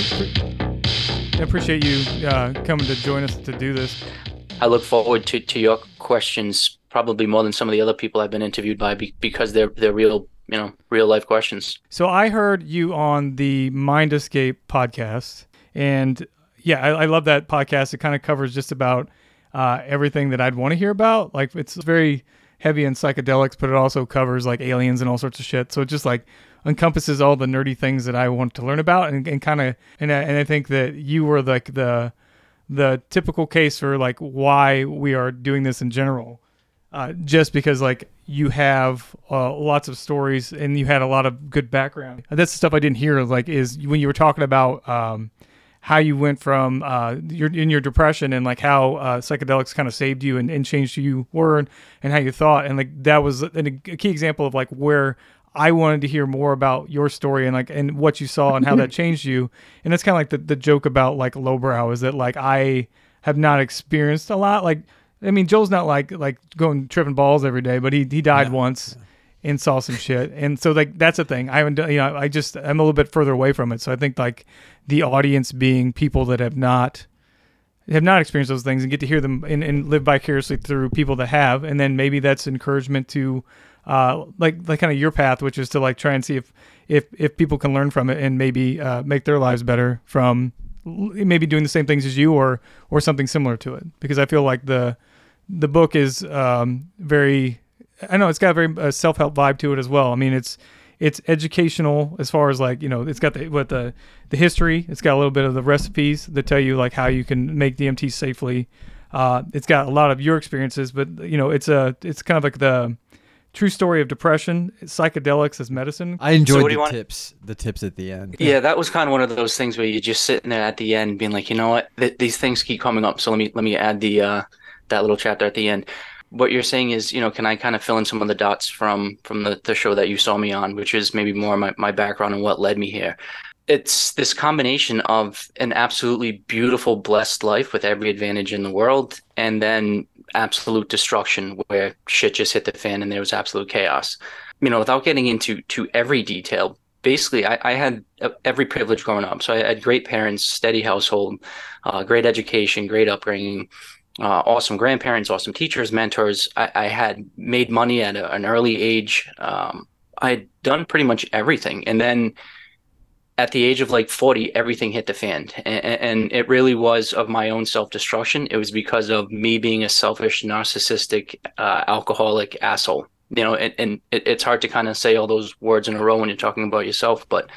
I, pre- pre- I appreciate you uh, coming to join us to do this. I look forward to, to your questions probably more than some of the other people I've been interviewed by be, because they're they're real you know real life questions. So I heard you on the Mind Escape podcast, and yeah, I, I love that podcast. It kind of covers just about uh, everything that I'd want to hear about. Like it's very heavy in psychedelics, but it also covers like aliens and all sorts of shit. So it just like encompasses all the nerdy things that I want to learn about, and, and kind of and I, and I think that you were like the the typical case for like why we are doing this in general. Uh, just because like you have uh, lots of stories and you had a lot of good background. That's the stuff I didn't hear. Like is when you were talking about um, how you went from uh, your in your depression and like how uh, psychedelics kind of saved you and, and changed who you were and, and how you thought and like that was a, a key example of like where I wanted to hear more about your story and like and what you saw and how that changed you. And that's kind of like the, the joke about like lowbrow is that like I have not experienced a lot. Like I mean, Joel's not like like going tripping balls every day, but he he died yeah. once and saw some shit, and so like that's a thing. I haven't done, you know, I just I'm a little bit further away from it, so I think like the audience being people that have not have not experienced those things and get to hear them and, and live vicariously through people that have, and then maybe that's encouragement to uh, like like kind of your path, which is to like try and see if if if people can learn from it and maybe uh, make their lives better from maybe doing the same things as you or or something similar to it. Because I feel like the the book is um, very I know it's got a very uh, self help vibe to it as well. I mean, it's it's educational as far as like you know, it's got the what the the history. It's got a little bit of the recipes that tell you like how you can make DMT safely. Uh, it's got a lot of your experiences, but you know, it's a it's kind of like the true story of depression, psychedelics as medicine. I enjoyed so the want... tips, the tips at the end. Yeah, that was kind of one of those things where you're just sitting there at the end, being like, you know what, Th- these things keep coming up, so let me let me add the uh, that little chapter at the end. What you're saying is, you know, can I kind of fill in some of the dots from from the, the show that you saw me on, which is maybe more my, my background and what led me here. It's this combination of an absolutely beautiful, blessed life with every advantage in the world, and then absolute destruction where shit just hit the fan and there was absolute chaos. You know, without getting into to every detail, basically I, I, had every privilege growing up. So I had great parents, steady household, uh, great education, great upbringing, uh, awesome grandparents, awesome teachers, mentors. I, I had made money at a, an early age. Um, I had done pretty much everything. And then at the age of like 40, everything hit the fan. And, and it really was of my own self destruction. It was because of me being a selfish, narcissistic, uh, alcoholic asshole. You know, and, and it, it's hard to kind of say all those words in a row when you're talking about yourself. But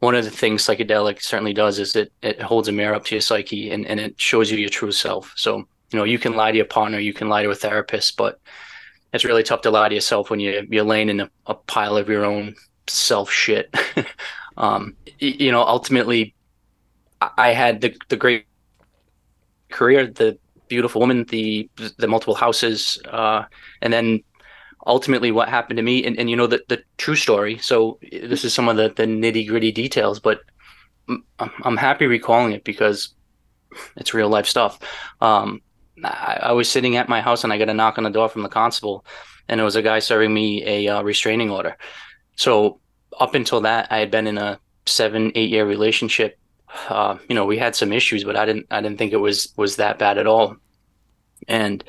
one of the things psychedelic certainly does is it, it holds a mirror up to your psyche and, and it shows you your true self. So you know you can lie to your partner you can lie to a therapist but it's really tough to lie to yourself when you're, you're laying in a, a pile of your own self shit. Um, you know ultimately i had the, the great career the beautiful woman the the multiple houses uh, and then ultimately what happened to me and, and you know the, the true story. So this is some of the, the nitty gritty details but I'm, I'm happy recalling it because it's real life stuff. Um, I, I, was sitting at my house and I got a knock on the door from the constable, and it was a guy serving me a uh, restraining order. So up until that, I had been in a seven, eight year relationship. Uh, you know, we had some issues, but I didn't, I didn't think it was was that bad at all. And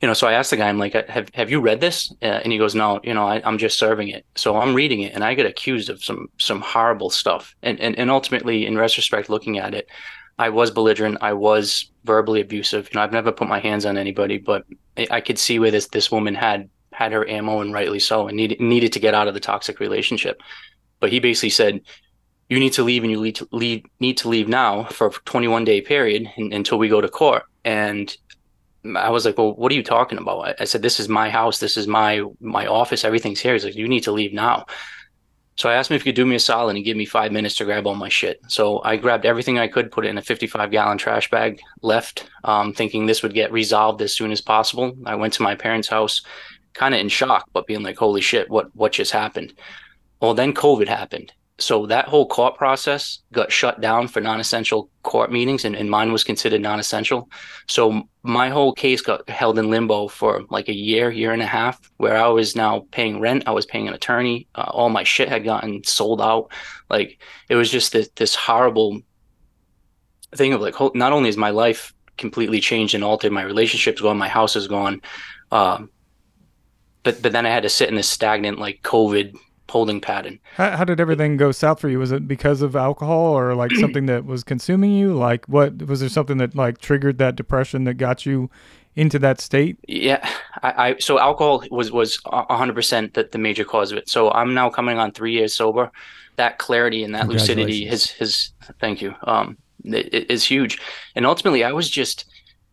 you know, so I asked the guy, I'm like, have have you read this? Uh, and he goes, no, you know, I, am just serving it. So I'm reading it, and I get accused of some some horrible stuff. And and and ultimately, in retrospect, looking at it, I was belligerent. I was verbally abusive. You know, I've never put my hands on anybody, but I, could see where this this woman had had her ammo and rightly so, and needed needed to get out of the toxic relationship. But he basically said, "You need to leave, and you need to leave need to leave now for a 21 day period in, until we go to court." And I was like, "Well, what are you talking about?" I, I said, "This is my house. This is my my office. Everything's here." He's like, "You need to leave now." So I asked him if he could do me a solid and give me five minutes to grab all my shit. So I grabbed everything I could, put it in a 55 gallon trash bag, left, um, thinking this would get resolved as soon as possible. I went to my parents' house, kind of in shock, but being like, "Holy shit, what what just happened?" Well, then COVID happened, so that whole court process got shut down for non-essential court meetings and, and mine was considered non-essential. So my whole case got held in limbo for like a year year and a half where i was now paying rent i was paying an attorney uh, all my shit had gotten sold out. Like it was just this, this horrible thing of like not only is my life completely changed and altered my relationships gone my house is gone um, but but then i had to sit in this stagnant like covid holding pattern. How, how, did everything go south for you? Was it because of alcohol or like something that was consuming you? Like what was there something that like triggered that depression that got you into that state? Yeah, I, I so alcohol was was hundred percent that the major cause of it. So I'm now coming on three years sober. That clarity and that lucidity has has thank you um it, is huge. And ultimately, I was just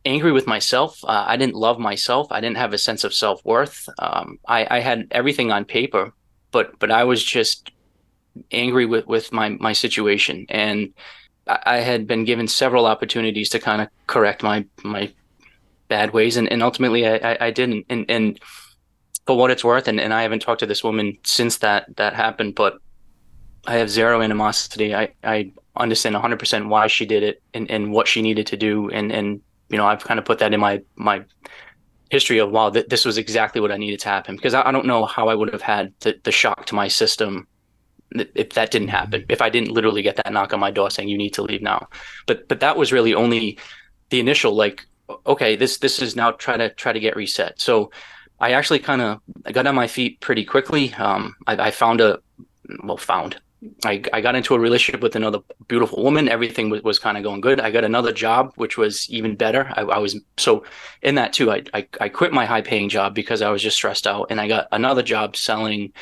angry with myself. Uh, I didn't love myself. I didn't have a sense of self worth. Um, I, I had everything on paper, but but I was just angry with with my my situation, and I, had been given several opportunities to kind of correct my my bad ways, and, and ultimately I, I, I didn't. And and for what it's worth, and, and I haven't talked to this woman since that that happened, but I have zero animosity. I, I understand 100% why she did it and, and what she needed to do. And, and, you know, I've kind of put that in my, my history of wow, th- this was exactly what I needed to happen because I, I don't know how I would have had the, the shock to my system if that didn't happen. If I didn't literally get that knock on my door saying you need to leave now, but but that was really only the initial like okay this this is now try to try to get reset. So I actually kind of I got on my feet pretty quickly. Um, I, I found a well found I, I got into a relationship with another beautiful woman. Everything was, was kind of going good. I got another job, which was even better. I, I was so in that too. I, I, I quit my high paying job because I was just stressed out, and I got another job selling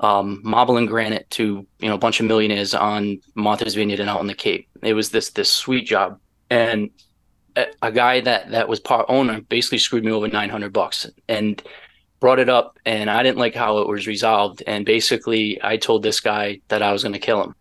um, marble and granite to you know a bunch of millionaires on Martha's Vineyard and out on the Cape. It was this this sweet job, and a, a guy that that was part owner basically screwed me over nine hundred bucks, and brought it up and I didn't like how it was resolved. And basically, I told this guy that I was going to kill him.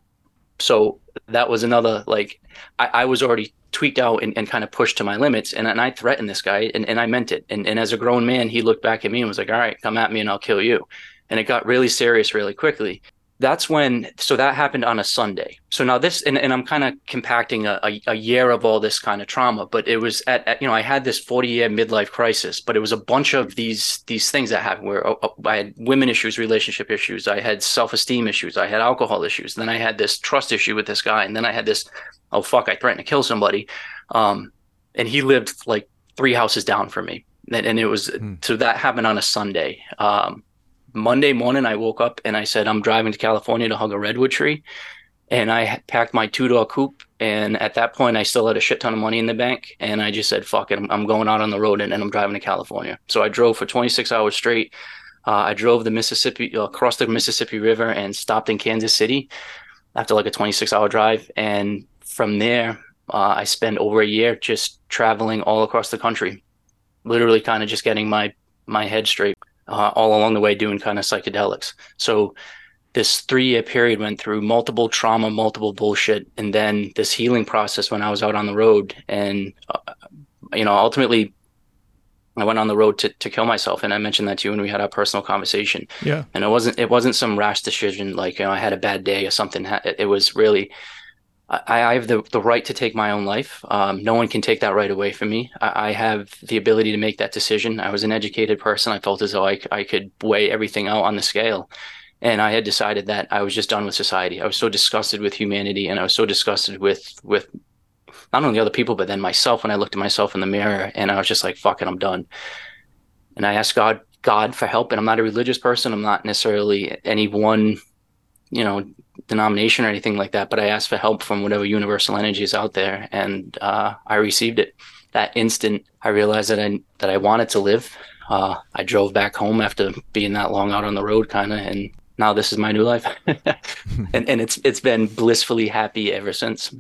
So that was another, like, I, I was already tweaked out and, and kind of pushed to my limits. And, and I threatened this guy and, and I meant it. And, and as a grown man, he looked back at me and was like, all right, come at me and I'll kill you. And it got really serious really quickly that's when so that happened on a sunday. So now this and, and i'm kind of compacting a, a, a, year of all this kind of trauma but it was at, at, you know i had this 40 year midlife crisis but it was a bunch of these these things that happened where uh, i had women issues relationship issues i had self-esteem issues i had alcohol issues then i had this trust issue with this guy and then i had this oh fuck i threatened to kill somebody. Um, and he lived like three houses down from me. And, and it was hmm. so that happened on a sunday. Um, Monday morning, I woke up and I said, I'm driving to California to hug a redwood tree. And I packed my two door coupe. And at that point, I still had a shit ton of money in the bank. And I just said, fuck it, I'm, going out on the road and, and, I'm driving to California. So I drove for 26 hours straight. Uh, I drove the Mississippi, uh, across the Mississippi River and stopped in Kansas City after like a 26 hour drive. And from there, uh, I spent over a year just traveling all across the country, literally kind of just getting my my head straight uh, all along the way doing kind of psychedelics. So this three year period went through multiple trauma, multiple bullshit, and then this healing process when I was out on the road. And, uh, you know, ultimately, I went on the road to, to kill myself. And I mentioned that to you when we had our personal conversation. Yeah. And it wasn't, it wasn't some rash decision like, you know, I had a bad day or something. It was really, I, I have the, the right to take my own life. Um, no one can take that right away from me. I, I, have the ability to make that decision. I was an educated person. I felt as though I, I could weigh everything out on the scale. And I had decided that I was just done with society. I was so disgusted with humanity and I was so disgusted with, with not only other people, but then myself when I looked at myself in the mirror and I was just like, fuck it, I'm done. And I asked God, God for help. And I'm not a religious person. I'm not necessarily any one, you know, denomination or anything like that, but I asked for help from whatever universal energy is out there, and uh, I received it. That instant, I realized that I that I wanted to live. Uh, I drove back home after being that long out on the road, kind of, and now this is my new life, and and it's it's been blissfully happy ever since.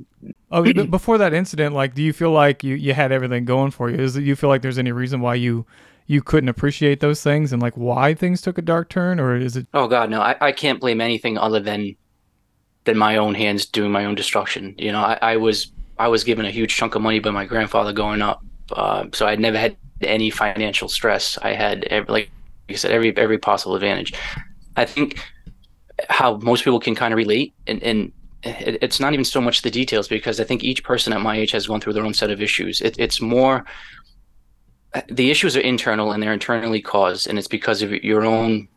Oh, before that incident, like, do you feel like you you had everything going for you? Is it you feel like there's any reason why you you couldn't appreciate those things and like why things took a dark turn, or is it? Oh God, no! I, I can't blame anything other than than my own hands doing my own destruction. You know, I, I was I was given a huge chunk of money by my grandfather growing up, uh, so I'd never had any financial stress. I had like I said every every possible advantage. I think how most people can kind of relate and, and it, it's not even so much the details because I think each person at my age has gone through their own set of issues. It, it's more the issues are internal and they're internally caused, and it's because of your own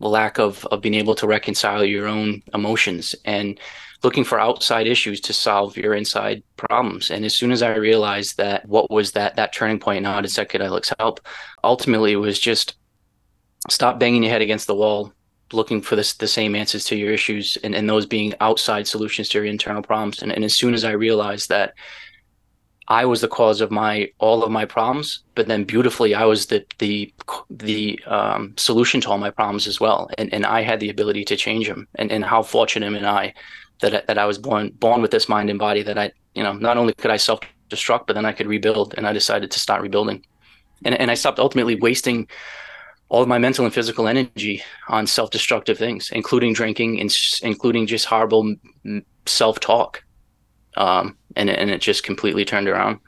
lack of of being able to reconcile your own emotions and looking for outside issues to solve your inside problems. And as soon as I realized that what was that that turning point and how did psychedelics help, ultimately it was just stop banging your head against the wall looking for this, the same answers to your issues and, and those being outside solutions to your internal problems. And, and as soon as I realized that I was the cause of my all of my problems, but then beautifully I was the the the um, solution to all my problems as well, and and I had the ability to change them. And and how fortunate am I that that I was born born with this mind and body that I you know not only could I self destruct, but then I could rebuild, and I decided to start rebuilding, and and I stopped ultimately wasting all of my mental and physical energy on self-destructive things, including drinking, and including just horrible self-talk, um, and and it just completely turned around.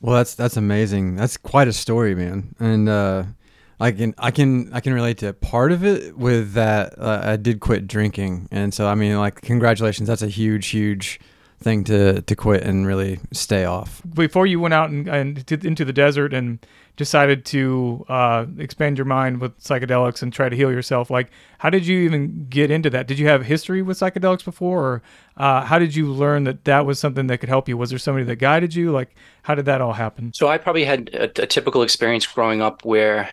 Well, that's that's amazing. That's quite a story, man. And uh, I can I can I can relate to part of it with that. Uh, I did quit drinking, and so I mean, like, congratulations. That's a huge, huge thing to to quit and really stay off. Before you went out and, and into the desert and decided to uh, expand your mind with psychedelics and try to heal yourself, like how did you even get into that? Did you have history with psychedelics before, or uh, how did you learn that that was something that could help you? Was there somebody that guided you? Like how did that all happen? So I probably had a, a typical experience growing up where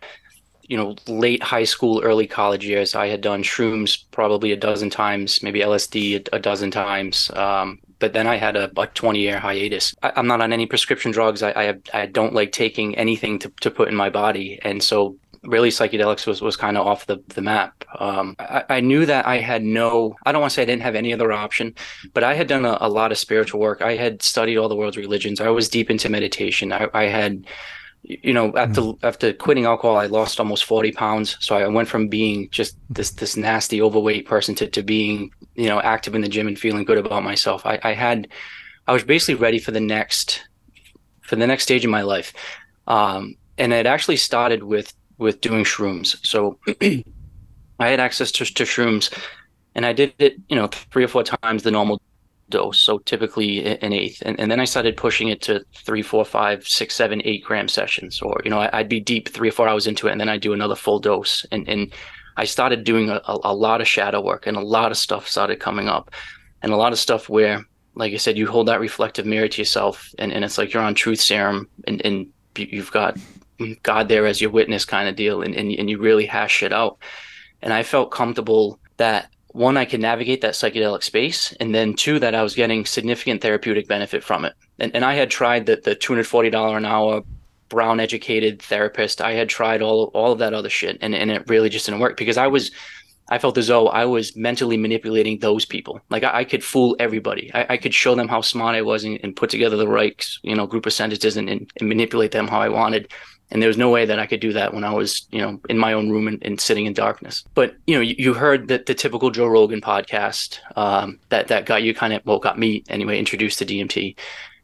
you know, late high school, early college years, I had done shrooms probably a dozen times, maybe LSD a, a dozen times. Um, but then I had a, a 20 year hiatus. I, am not on any prescription drugs. I, I, I don't like taking anything to, to put in my body. And so really psychedelics was, was kind of off the, the map. Um, I, I, knew that I had no, I don't want to say I didn't have any other option, but I had done a, a, lot of spiritual work. I had studied all the world's religions. I was deep into meditation. I, I had you know after mm. after quitting alcohol i lost almost 40 pounds. So i went from being just this this nasty overweight person to, to being you know active in the gym and feeling good about myself. I, I had i was basically ready for the next for the next stage in my life. Um, and it actually started with with doing shrooms. So i had access to, to shrooms and i did it you know three or four times the normal dose, so typically an eighth. And, and then I started pushing it to three, four, five, six, seven, eight gram sessions. Or, you know, I, would be deep three or four hours into it and then I'd do another full dose. And, and I started doing a, a lot of shadow work and a lot of stuff started coming up. And a lot of stuff where, like I said, you hold that reflective mirror to yourself and, and it's like you're on truth serum and, and you've got God there as your witness kind of deal. And, and, and you really hash it out. And I felt comfortable that one, I could navigate that psychedelic space, and then two, that I was getting significant therapeutic benefit from it. And, and I had tried the, the $240 an hour brown educated therapist. I had tried all, all of that other shit, and, and it really just didn't work because I was, I felt as though I was mentally manipulating those people. Like I, I could fool everybody. I, I, could show them how smart I was and, and, put together the right, you know, group of sentences and, and, and manipulate them how I wanted and there was no way that I could do that when I was, you know, in my own room and, and sitting in darkness. But you know, you, you heard that the typical Joe Rogan podcast um, that that got you kind of well, got me anyway introduced to DMT,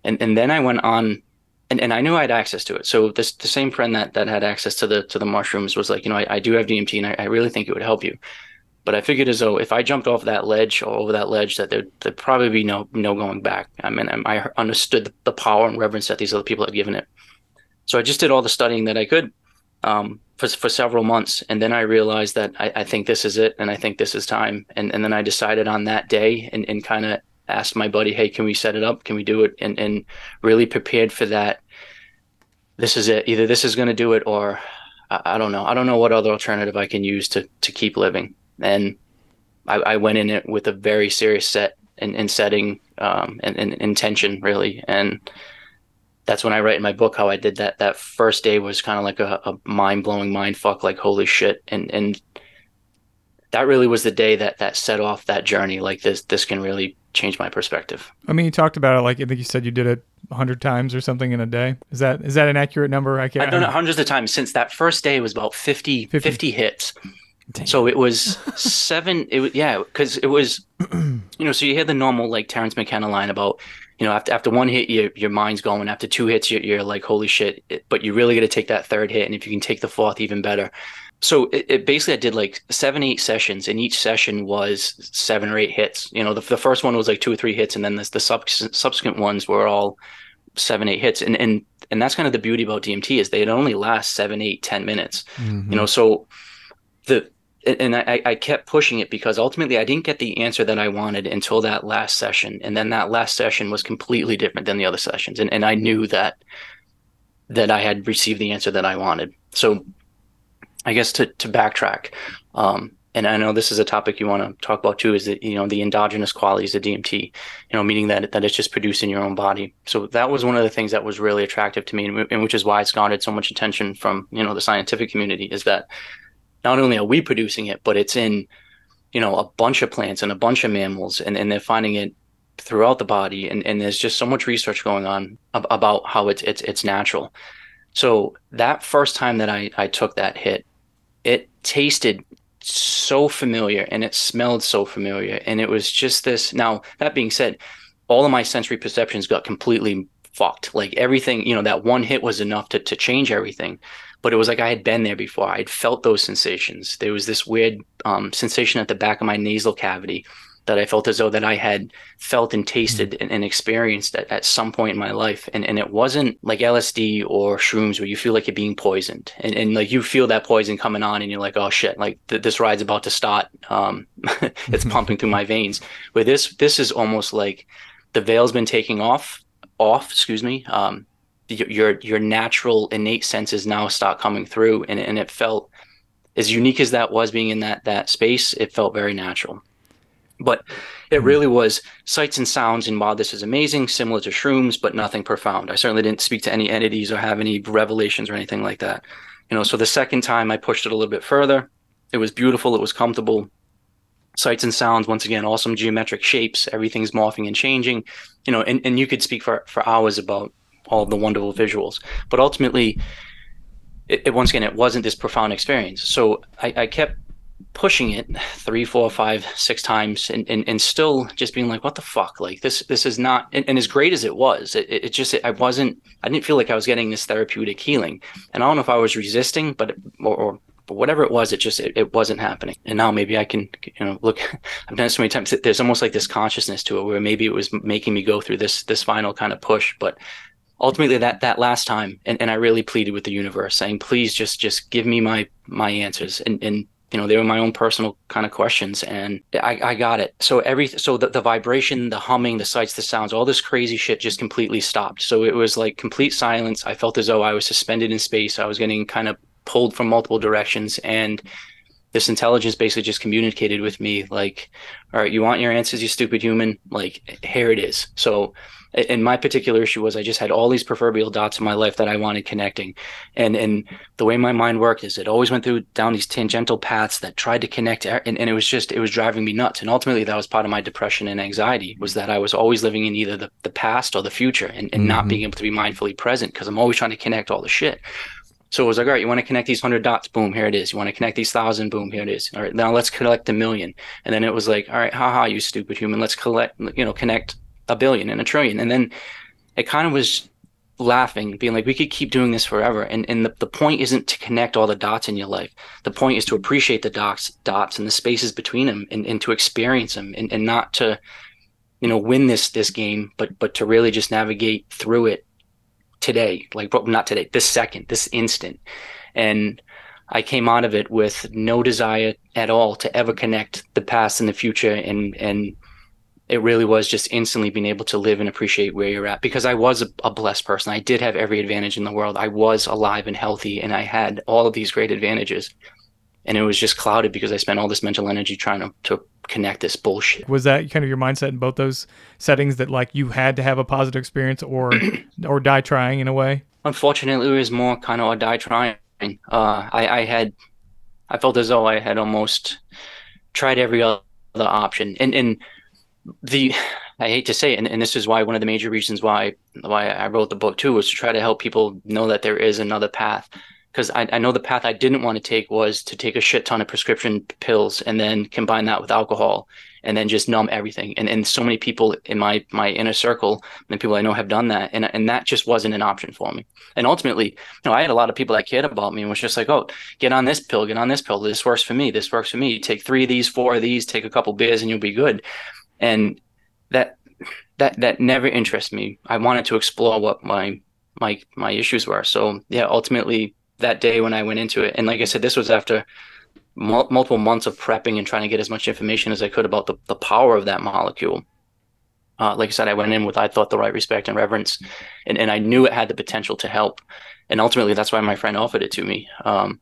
and and then I went on, and, and I knew I had access to it. So this the same friend that that had access to the to the mushrooms was like, you know, I, I do have DMT, and I, I really think it would help you. But I figured as though if I jumped off that ledge or over that ledge, that there'd, there'd probably be no no going back. I mean, I understood the power and reverence that these other people had given it. So I just did all the studying that I could um, for for several months, and then I realized that I, I, think this is it, and I think this is time. And and then I decided on that day, and, and kind of asked my buddy, "Hey, can we set it up? Can we do it?" And and really prepared for that. This is it. Either this is going to do it, or I, I, don't know. I don't know what other alternative I can use to to keep living. And I, I went in it with a very serious set and, and setting um, and, and intention, really, and that's when I write in my book how I did that. That first day was kind of like a, a mind blowing mind fuck, like holy shit, and and that really was the day that that set off that journey. Like this, this can really change my perspective. I mean, you talked about it like I think you said you did it hundred times or something in a day. Is that is that an accurate number? I can't. I've done it hundreds of times since that first day. It was about 50, 50. 50 hits. Damn. So it was seven. It was yeah, because it was, you know. So you hear the normal like Terence McKenna line about you know, after after one hit, your your mind's going. After two hits, you're, you're like, holy shit! But you really got to take that third hit, and if you can take the fourth, even better. so it, it, basically I did like seven, eight sessions, and each session was seven or eight hits. You know, the, the first one was like two or three hits, and then the, the sub, subsequent ones were all seven, eight hits. And and and that's kind of the beauty about DMT is they only last seven, eight, ten minutes. Mm-hmm. You know, so the and I, I kept pushing it because ultimately I didn't get the answer that I wanted until that last session. And then that last session was completely different than the other sessions. And and I knew that that I had received the answer that I wanted. So I guess to to backtrack, um, and I know this is a topic you want to talk about too, is that you know the endogenous qualities of DMT, you know, meaning that that it's just produced in your own body. So that was one of the things that was really attractive to me, and, and which is why it's garnered so much attention from you know the scientific community, is that not only are we producing it, but it's in you know a bunch of plants and a bunch of mammals, and and they're finding it throughout the body, and and there's just so much research going on ab- about how it's it's it's natural. So that first time that I I took that hit, it tasted so familiar and it smelled so familiar and it was just this now that being said all of my sensory perceptions got completely fucked like everything you know that one hit was enough to, to change everything but it was like i had been there before i had felt those sensations there was this weird um, sensation at the back of my nasal cavity that I felt as though that I had felt and tasted mm-hmm. and, and, experienced at, at some point in my life. And and it wasn't like LSD or shrooms where you feel like you're being poisoned and, and like you feel that poison coming on and you're like, oh shit, like th- this ride's about to start. Um, it's pumping through my veins. Where this this is almost like the veil's been taking off off, excuse me. Um, your your natural innate senses now start coming through and, and it felt as unique as that was being in that that space, it felt very natural. But it hmm. really was sights and sounds. And while this is amazing, similar to shrooms, but nothing profound. I certainly didn't speak to any entities or have any revelations or anything like that. You know, so the second time I pushed it a little bit further. It was beautiful. It was comfortable. Sights and sounds, once again, awesome geometric shapes. Everything's morphing and changing. You know, and, and you could speak for, for hours about all the wonderful visuals. But ultimately, it, it, once again, it wasn't this profound experience. So I, I kept pushing it three, four, five, six times and, and, and still just being like, what the fuck? Like this, this is not, and, and as great as it was, it, it just, I wasn't, I didn't feel like I was getting this therapeutic healing. And I don't know if I was resisting, but, or, or whatever it was, it just, it, it wasn't happening. And now maybe I can, you know, look, I've done it so many times. There's almost like this consciousness to it where maybe it was making me go through this, this final kind of push, but ultimately that that last time and, and i really pleaded with the universe saying please just just give me my my answers. And and you know they were my own personal kind of questions and i, I got it. So every so the, the vibration the humming the sights the sounds all this crazy shit just completely stopped. So it was like complete silence. I felt as though i was suspended in space. I was getting kind of pulled from multiple directions and this intelligence basically just communicated with me like all right you want your answers you stupid human? Like here it is. So and my particular issue was I just had all these proverbial dots in my life that I wanted connecting. And and the way my mind worked is it always went through down these tangential paths that tried to connect and, and it was just it was driving me nuts. And ultimately that was part of my depression and anxiety was that I was always living in either the, the past or the future and, and mm-hmm. not being able to be mindfully present because I'm always trying to connect all the shit. So it was like, all right, you want to connect these hundred dots, boom, here it is. You want to connect these thousand, boom, here it is. All right, now let's collect a million. And then it was like, all right, haha, you stupid human, let's collect, you know, connect a billion and a trillion. And then it kind of was laughing, being like, we could keep doing this forever. And and the, the point isn't to connect all the dots in your life. The point is to appreciate the dots dots and the spaces between them and, and to experience them and, and not to, you know, win this this game, but but to really just navigate through it today. Like not today, this second, this instant. And I came out of it with no desire at all to ever connect the past and the future and and it really was just instantly being able to live and appreciate where you're at because I was a, a, blessed person. I did have every advantage in the world. I was alive and healthy and I had all of these great advantages. And it was just clouded because I spent all this mental energy trying to, to connect this bullshit. Was that kind of your mindset in both those settings that like you had to have a positive experience or or die trying in a way? Unfortunately, it was more kind of a die trying. Uh, I, I had, I felt as though I had almost tried every other option. And, and the I hate to say it, and, and this is why one of the major reasons why why I wrote the book too was to try to help people know that there is another path. Because I, I know the path I didn't want to take was to take a shit ton of prescription pills and then combine that with alcohol and then just numb everything. And and so many people in my my inner circle and people I know have done that, and and that just wasn't an option for me. And ultimately, you know, I had a lot of people that cared about me and was just like, oh, get on this pill, get on this pill. This works for me. This works for me. You take three of these, four of these, take a couple beers, and you'll be good. And that that that never interested me. I wanted to explore what my my my issues were. So yeah, ultimately that day when I went into it, and like I said, this was after multiple months of prepping and trying to get as much information as I could about the, the power of that molecule. Uh, like I said, I went in with I thought the right respect and reverence, and, and I knew it had the potential to help. And ultimately, that's why my friend offered it to me. Um,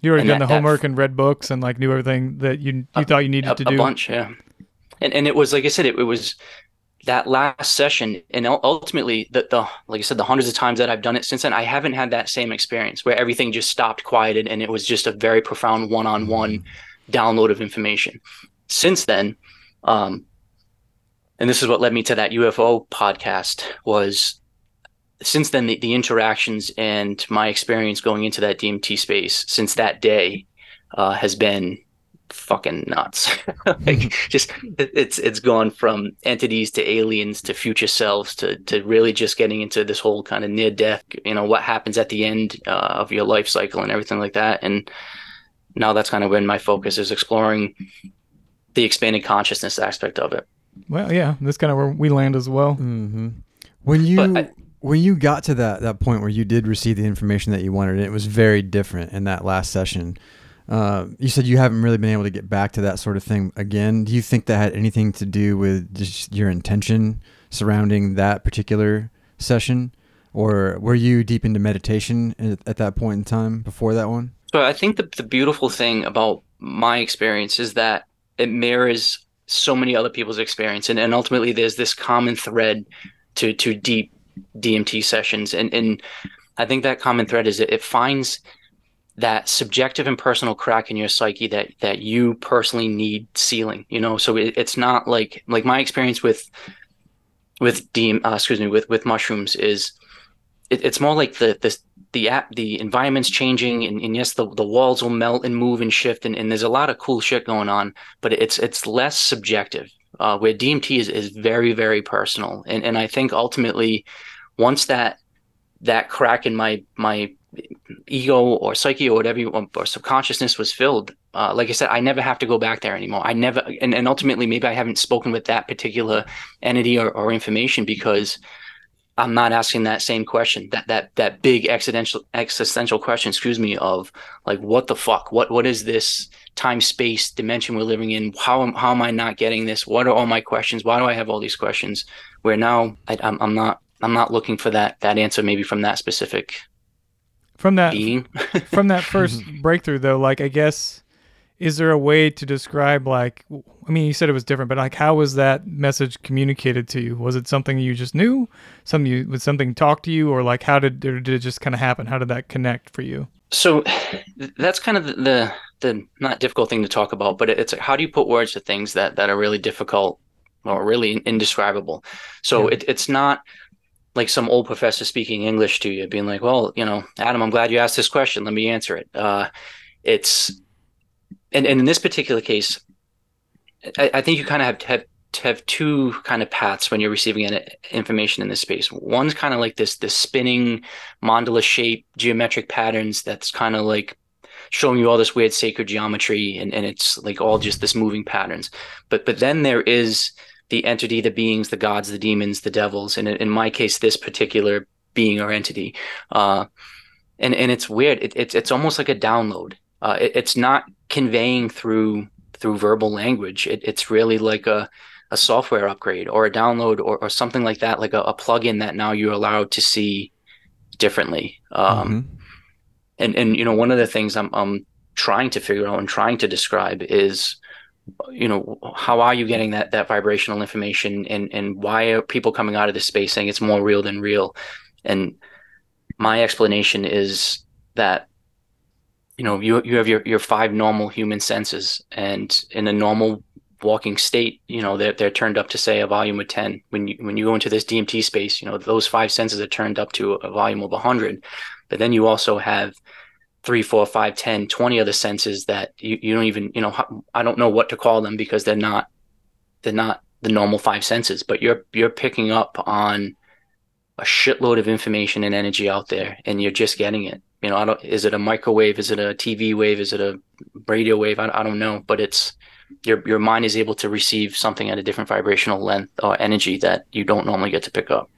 you already done the homework and read books and like knew everything that you you thought you needed a, to do. A bunch, yeah. And and it was like I said, it, it was that last session and ultimately the, the like i said the hundreds of times that i've done it since then i haven't had that same experience where everything just stopped quieted and it was just a very profound one-on-one download of information. Since then um and this is what led me to that ufo podcast was since then the, the interactions and my experience going into that dmt space since that day uh, has been fucking nuts. like just it's it's gone from entities to aliens to future selves to to really just getting into this whole kind of near death. You know what happens at the end uh, of your life cycle and everything like that. And now that's kind of when my focus is exploring the expanded consciousness aspect of it. Well, yeah, that's kind of where we land as well. Mm-hmm. When you. I, when you got to that, that point where you did receive the information that you wanted, and it was very different in that last session uh, you said you haven't really been able to get back to that sort of thing again. Do you think that had anything to do with just your intention surrounding that particular session, or were you deep into meditation at, at that point in time before that one? So I think the the beautiful thing about my experience is that it mirrors so many other people's experience, and, and ultimately there's this common thread to to deep DMT sessions, and and I think that common thread is it, it finds that subjective and personal crack in your psyche that that you personally need sealing you know? So it, it's not like like my experience with with DM, uh, excuse me with with mushrooms is it, it's more like the the the app the environment's changing and, and yes the, the walls will melt and move and shift and, and there's a lot of cool shit going on but it's it's less subjective. Uh, where DMT is, is very very personal. And and I think ultimately once that that crack in my my ego or psyche or whatever you want, or subconsciousness was filled. Uh, like I said, I never have to go back there anymore. I never, and, and ultimately, maybe I haven't spoken with that particular entity or, or information because I'm not asking that same question, that that that big existential existential question, excuse me, of like what the fuck, what what is this time space dimension we're living in? How am how am I not getting this? What are all my questions? Why do I have all these questions? Where now I, I'm I'm not I'm not looking for that that answer maybe from that specific from that being. from that first breakthrough though like i guess is there a way to describe like i mean you said it was different but like how was that message communicated to you? Was it something you just knew? Something you would something talk to you? Or like how did or did it just kind of happen? How did that connect for you? So that's kind of the, the, the not difficult thing to talk about but it's how do you put words to things that that are really difficult or really indescribable? So yeah. it, it's not like some old professor speaking English to you, being like, "Well, you know, Adam, I'm glad you asked this question. Let me answer it." Uh, it's and, and in this particular case, I, I think you kind of have, have have two kind of paths when you're receiving information in this space. One's kind of like this this spinning mandala shape geometric patterns that's kind of like showing you all this weird sacred geometry and, and it's like all just this moving patterns. But but then there is the entity, the beings, the gods, the demons, the devils, and in my case, this particular being or entity. Uh, and and it's weird. It, it's it's almost like a download. Uh, it, it's not conveying through through verbal language. It, it's really like a a software upgrade or a download or, or something like that, like a, a plugin that now you're allowed to see differently. Um, mm-hmm. And and you know, one of the things I'm I'm trying to figure out and trying to describe is you know how are you getting that that vibrational information and and why are people coming out of this space saying it's more real than real? And my explanation is that you know you you have your your five normal human senses and in a normal walking state you know they're, they're turned up to say a volume of 10 when you when you go into this dmt space you know those five senses are turned up to a volume of 100 but then you also have three, four, five, 10, 20 other senses that you, you don't even, you know, I don't know what to call them because they're not they're not the normal five senses, but you're you're picking up on a shitload of information and energy out there, and you're just getting it. You know, I don't. Is it a microwave? Is it a TV wave? Is it a radio wave? I, I don't know, but it's your your mind is able to receive something at a different vibrational length or energy that you don't normally get to pick up.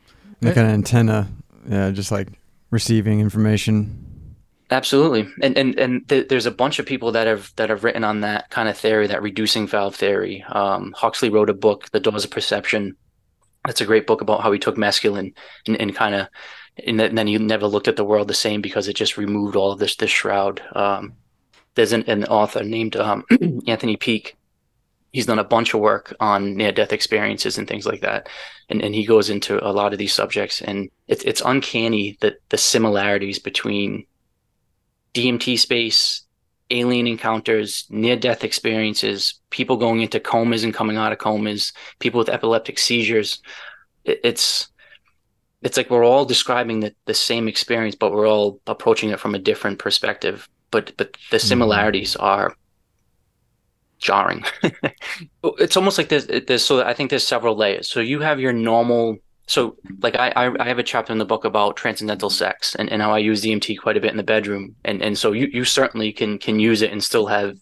Like an antenna, yeah, just like receiving information. Absolutely, and and and th- there's a bunch of people that have that have written on that kind of theory, that reducing valve theory. Um, Huxley wrote a book, The Doors of Perception. That's a great book about how he took mescaline and, and kind of, and then he never looked at the world the same because it just removed all of this this shroud. Um, there's an, an author named um, Anthony Peake. He's done a bunch of work on near death experiences and things like that, and and he goes into a lot of these subjects, and it's it's uncanny that the similarities between DMT space, alien encounters, near death experiences, people going into comas and coming out of comas, people with epileptic seizures. It, it's it's like we're all describing the, the same experience, but we're all approaching it from a different perspective. But but the mm-hmm. similarities are jarring. it's almost like there's there's so I think there's several layers. So you have your normal so like I, I have a chapter in the book about transcendental sex and, and how I use DMT quite a bit in the bedroom. And and so you, you certainly can can use it and still have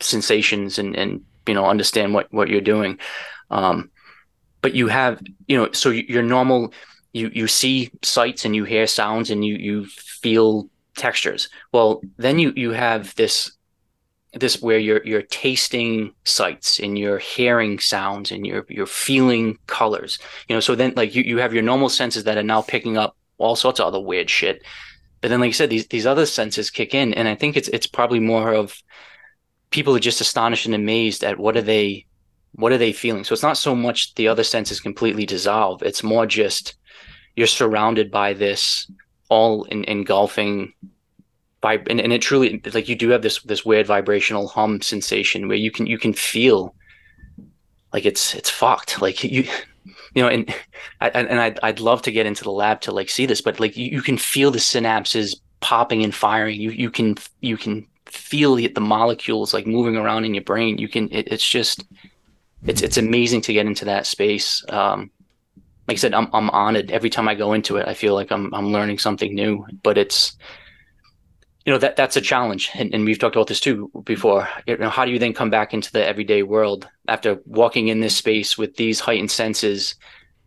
sensations and, and you know understand what, what you're doing. Um, but you have you know so your normal you you see sights and you hear sounds and you you feel textures. Well, then you you have this this where you're you're tasting sights and you're hearing sounds and you're you're feeling colors you know? So then like you, you have your normal senses that are now picking up all sorts of other weird shit. But then like you said these these other senses kick in and i think it's it's probably more of people are just astonished and amazed at what are they what are they feeling. So it's not so much the other senses completely dissolve. It's more just you're surrounded by this all in, engulfing vib- and, and it truly like you do have this this weird vibrational hum sensation where you can you can feel like it's it's fucked. Like you you know and and I'd, I'd love to get into the lab to like see this but like you, you can feel the synapses popping and firing. You you can you can feel the, the molecules like moving around in your brain. You can it, it's just it's it's amazing to get into that space. Um like i said i'm i'm on it every time i go into it i feel like i'm i'm learning something new but it's you know that that's a challenge. And, and we've talked about this too before. You know how do you then come back into the everyday world after walking in this space with these heightened senses?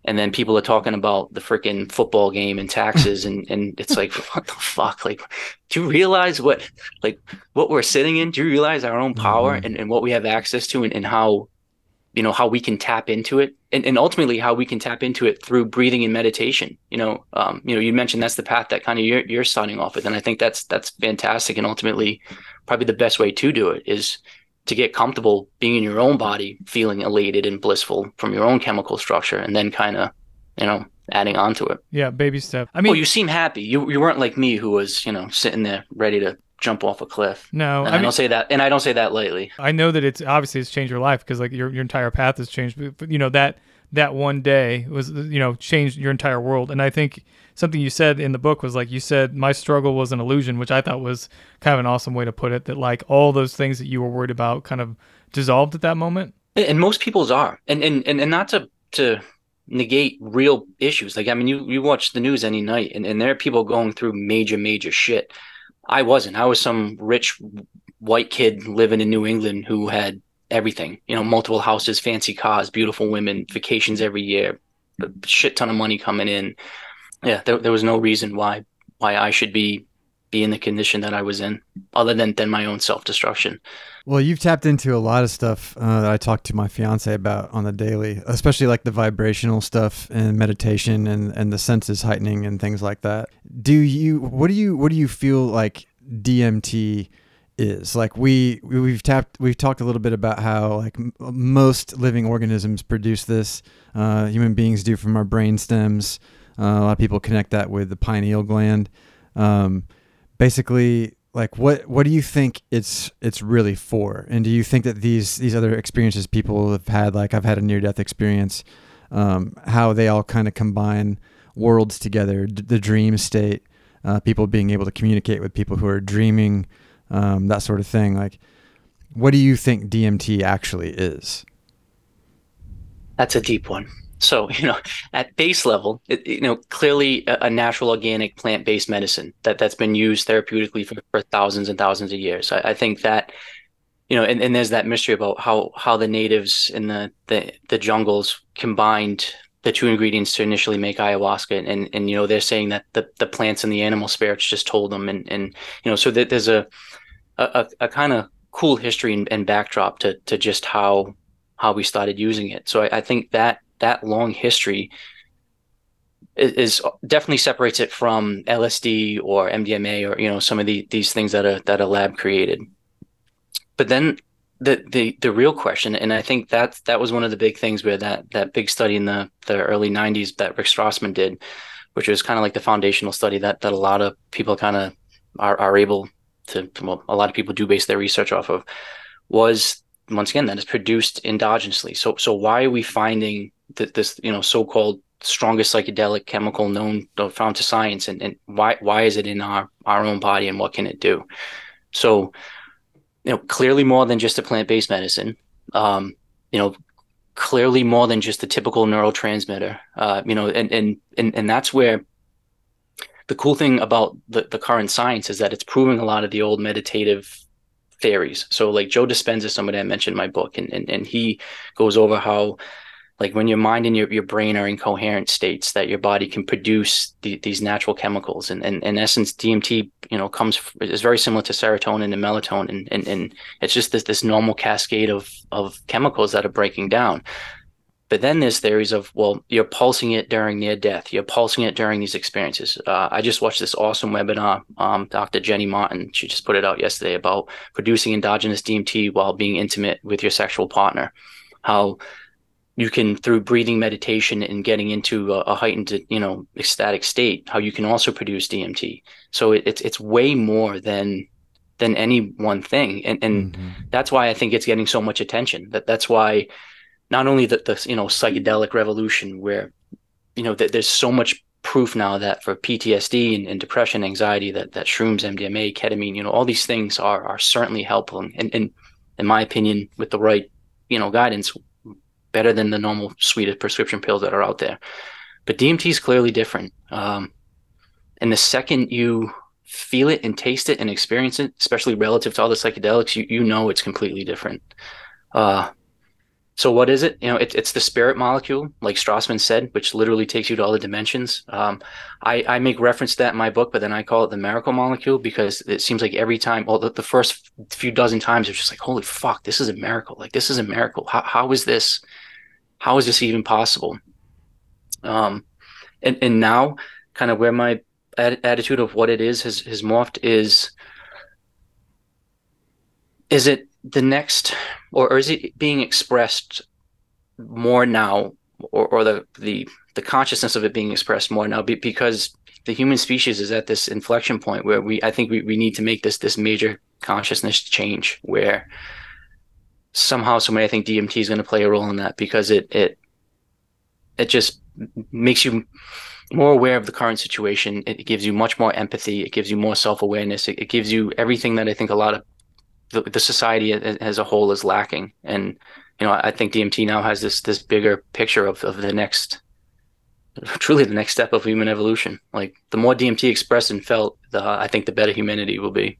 And then people are talking about the freaking football game and taxes and and it's like what the fuck? Like do you realize what like what we're sitting in? Do you realize our own power mm-hmm. and, and what we have access to and, and how you know how we can tap into it and, and ultimately how we can tap into it through breathing and meditation you know um, you know you mentioned that's the path that kind of you're, you're starting off with. And i think that's that's fantastic. And ultimately probably the best way to do it is to get comfortable being in your own body feeling elated and blissful from your own chemical structure and then kind of you know adding on to it. Yeah baby step. I mean well you seem happy. You, you weren't like me who was you know sitting there ready to jump off a cliff. No, I, I, don't say that, and I don't say that lightly. I know that it's obviously it's changed your life because like your your entire path has changed. But, you know that that one day was you know changed your entire world. And I think something you said in the book was like you said my struggle was an illusion, which I thought was kind of an awesome way to put it. That like all those things that you were worried about kind of dissolved at that moment. And most people's are, and and and, and not to to negate real issues. Like I mean, you you watch the news any night, and, and there are people going through major major shit I wasn't. I was some rich white kid living in New England who had everything, you know, multiple houses, fancy cars, beautiful women, vacations every year, a shit ton of money coming in. Yeah, there, there was no reason why why I should be be in the condition that I was in, other than than my own self destruction. Well, you've tapped into a lot of stuff uh, that I talk to my fiance about on the daily, especially like the vibrational stuff and meditation and and the senses heightening and things like that. Do you what do you what do you feel like DMT is? Like we we've tapped we've talked a little bit about how like m- most living organisms produce this. Uh, human beings do from our brain stems. Uh, a lot of people connect that with the pineal gland. Um, basically like what what do you think it's it's really for and do you think that these these other experiences people have had like i've had a near death experience um, how they all kind of combine worlds together d- the dream state uh, people being able to communicate with people who are dreaming um, that sort of thing like what do you think dmt actually is That's a deep one. So, you know, at base level, it, you know, clearly a, a natural organic plant based medicine that, that's been used therapeutically for, for thousands and thousands of years. I, I think that, you know, and, and there's that mystery about how, how the natives in the, the, the jungles combined the two ingredients to initially make ayahuasca. And, and, you know, they're saying that the, the plants and the animal spirits just told them. And, and, you know, so that there's a, a, a kind of cool history and, and, backdrop to, to just how, how we started using it. So I, I think that that long history is, is, definitely separates it from LSD or MDMA or you know some of the, these things that are that a lab created. But then the the the real question, and I think that that was one of the big things where that that big study in the the early '90s that Rick Strassman did, which was kind of like the foundational study that that a lot of people kind of are are able to well a lot of people do base their research off of was once again that is produced endogenously. So so why are we finding th- this you know so-called strongest psychedelic chemical known found to science and, and why why is it in our our own body and what can it do? So you know clearly more than just a plant-based medicine um, you know clearly more than just a typical neurotransmitter uh, you know and, and and and that's where the cool thing about the, the current science is that it's proving a lot of the old meditative theories. So like joe dispenza is somebody i mentioned in my book and, and and he goes over how like when your mind and your, your brain are in coherent states that your body can produce the, these natural chemicals. And, and in essence dmt you know comes is very similar to serotonin and melatonin. And, and it's just this, this normal cascade of of chemicals that are breaking down. But then there's theories of well you're pulsing it during near death. You're pulsing it during these experiences. Uh, i just watched this awesome webinar um, dr jenny martin. She just put it out yesterday about producing endogenous dmt while being intimate with your sexual partner. How you can through breathing meditation and getting into a, a, heightened you know ecstatic state how you can also produce dmt so it, it's it's way more than than any one thing. And and mm-hmm. that's why i think it's getting so much attention. That that's why not only the, the you know psychedelic revolution where you know th- there's so much proof now that for ptsd and, and, depression anxiety that that shrooms mdma ketamine you know all these things are are certainly helpful. And, and in my opinion with the right you know guidance better than the normal suite of prescription pills that are out there. But DMT is clearly different. Um, and the second you feel it and taste it and experience it, especially relative to all the psychedelics, you, you know it's completely different. Uh, so what is it? You know, it, it's the spirit molecule, like Strassman said, which literally takes you to all the dimensions. Um, I, I make reference to that in my book, but then I call it the miracle molecule because it seems like every time, well, the, the first few dozen times, it's just like, holy fuck, this is a miracle. Like this is a miracle. How, how is this? How is this even possible? Um, and and now, kind of where my ad- attitude of what it is has has morphed is. Is it the next or, or is it being expressed more now or, or the, the the consciousness of it being expressed more now because the human species is at this inflection point where we I think we, we need to make this this major consciousness change where somehow somebody I think DMT is going to play a role in that because it it it just makes you more aware of the current situation. It gives you much more empathy. It gives you more self awareness. It, it, gives you everything that I think a lot of the, the society as a whole is lacking. And you know, I think DMT now has this this bigger picture of, of the next, truly the next step of human evolution. Like the more DMT expressed and felt, the I think the better humanity will be.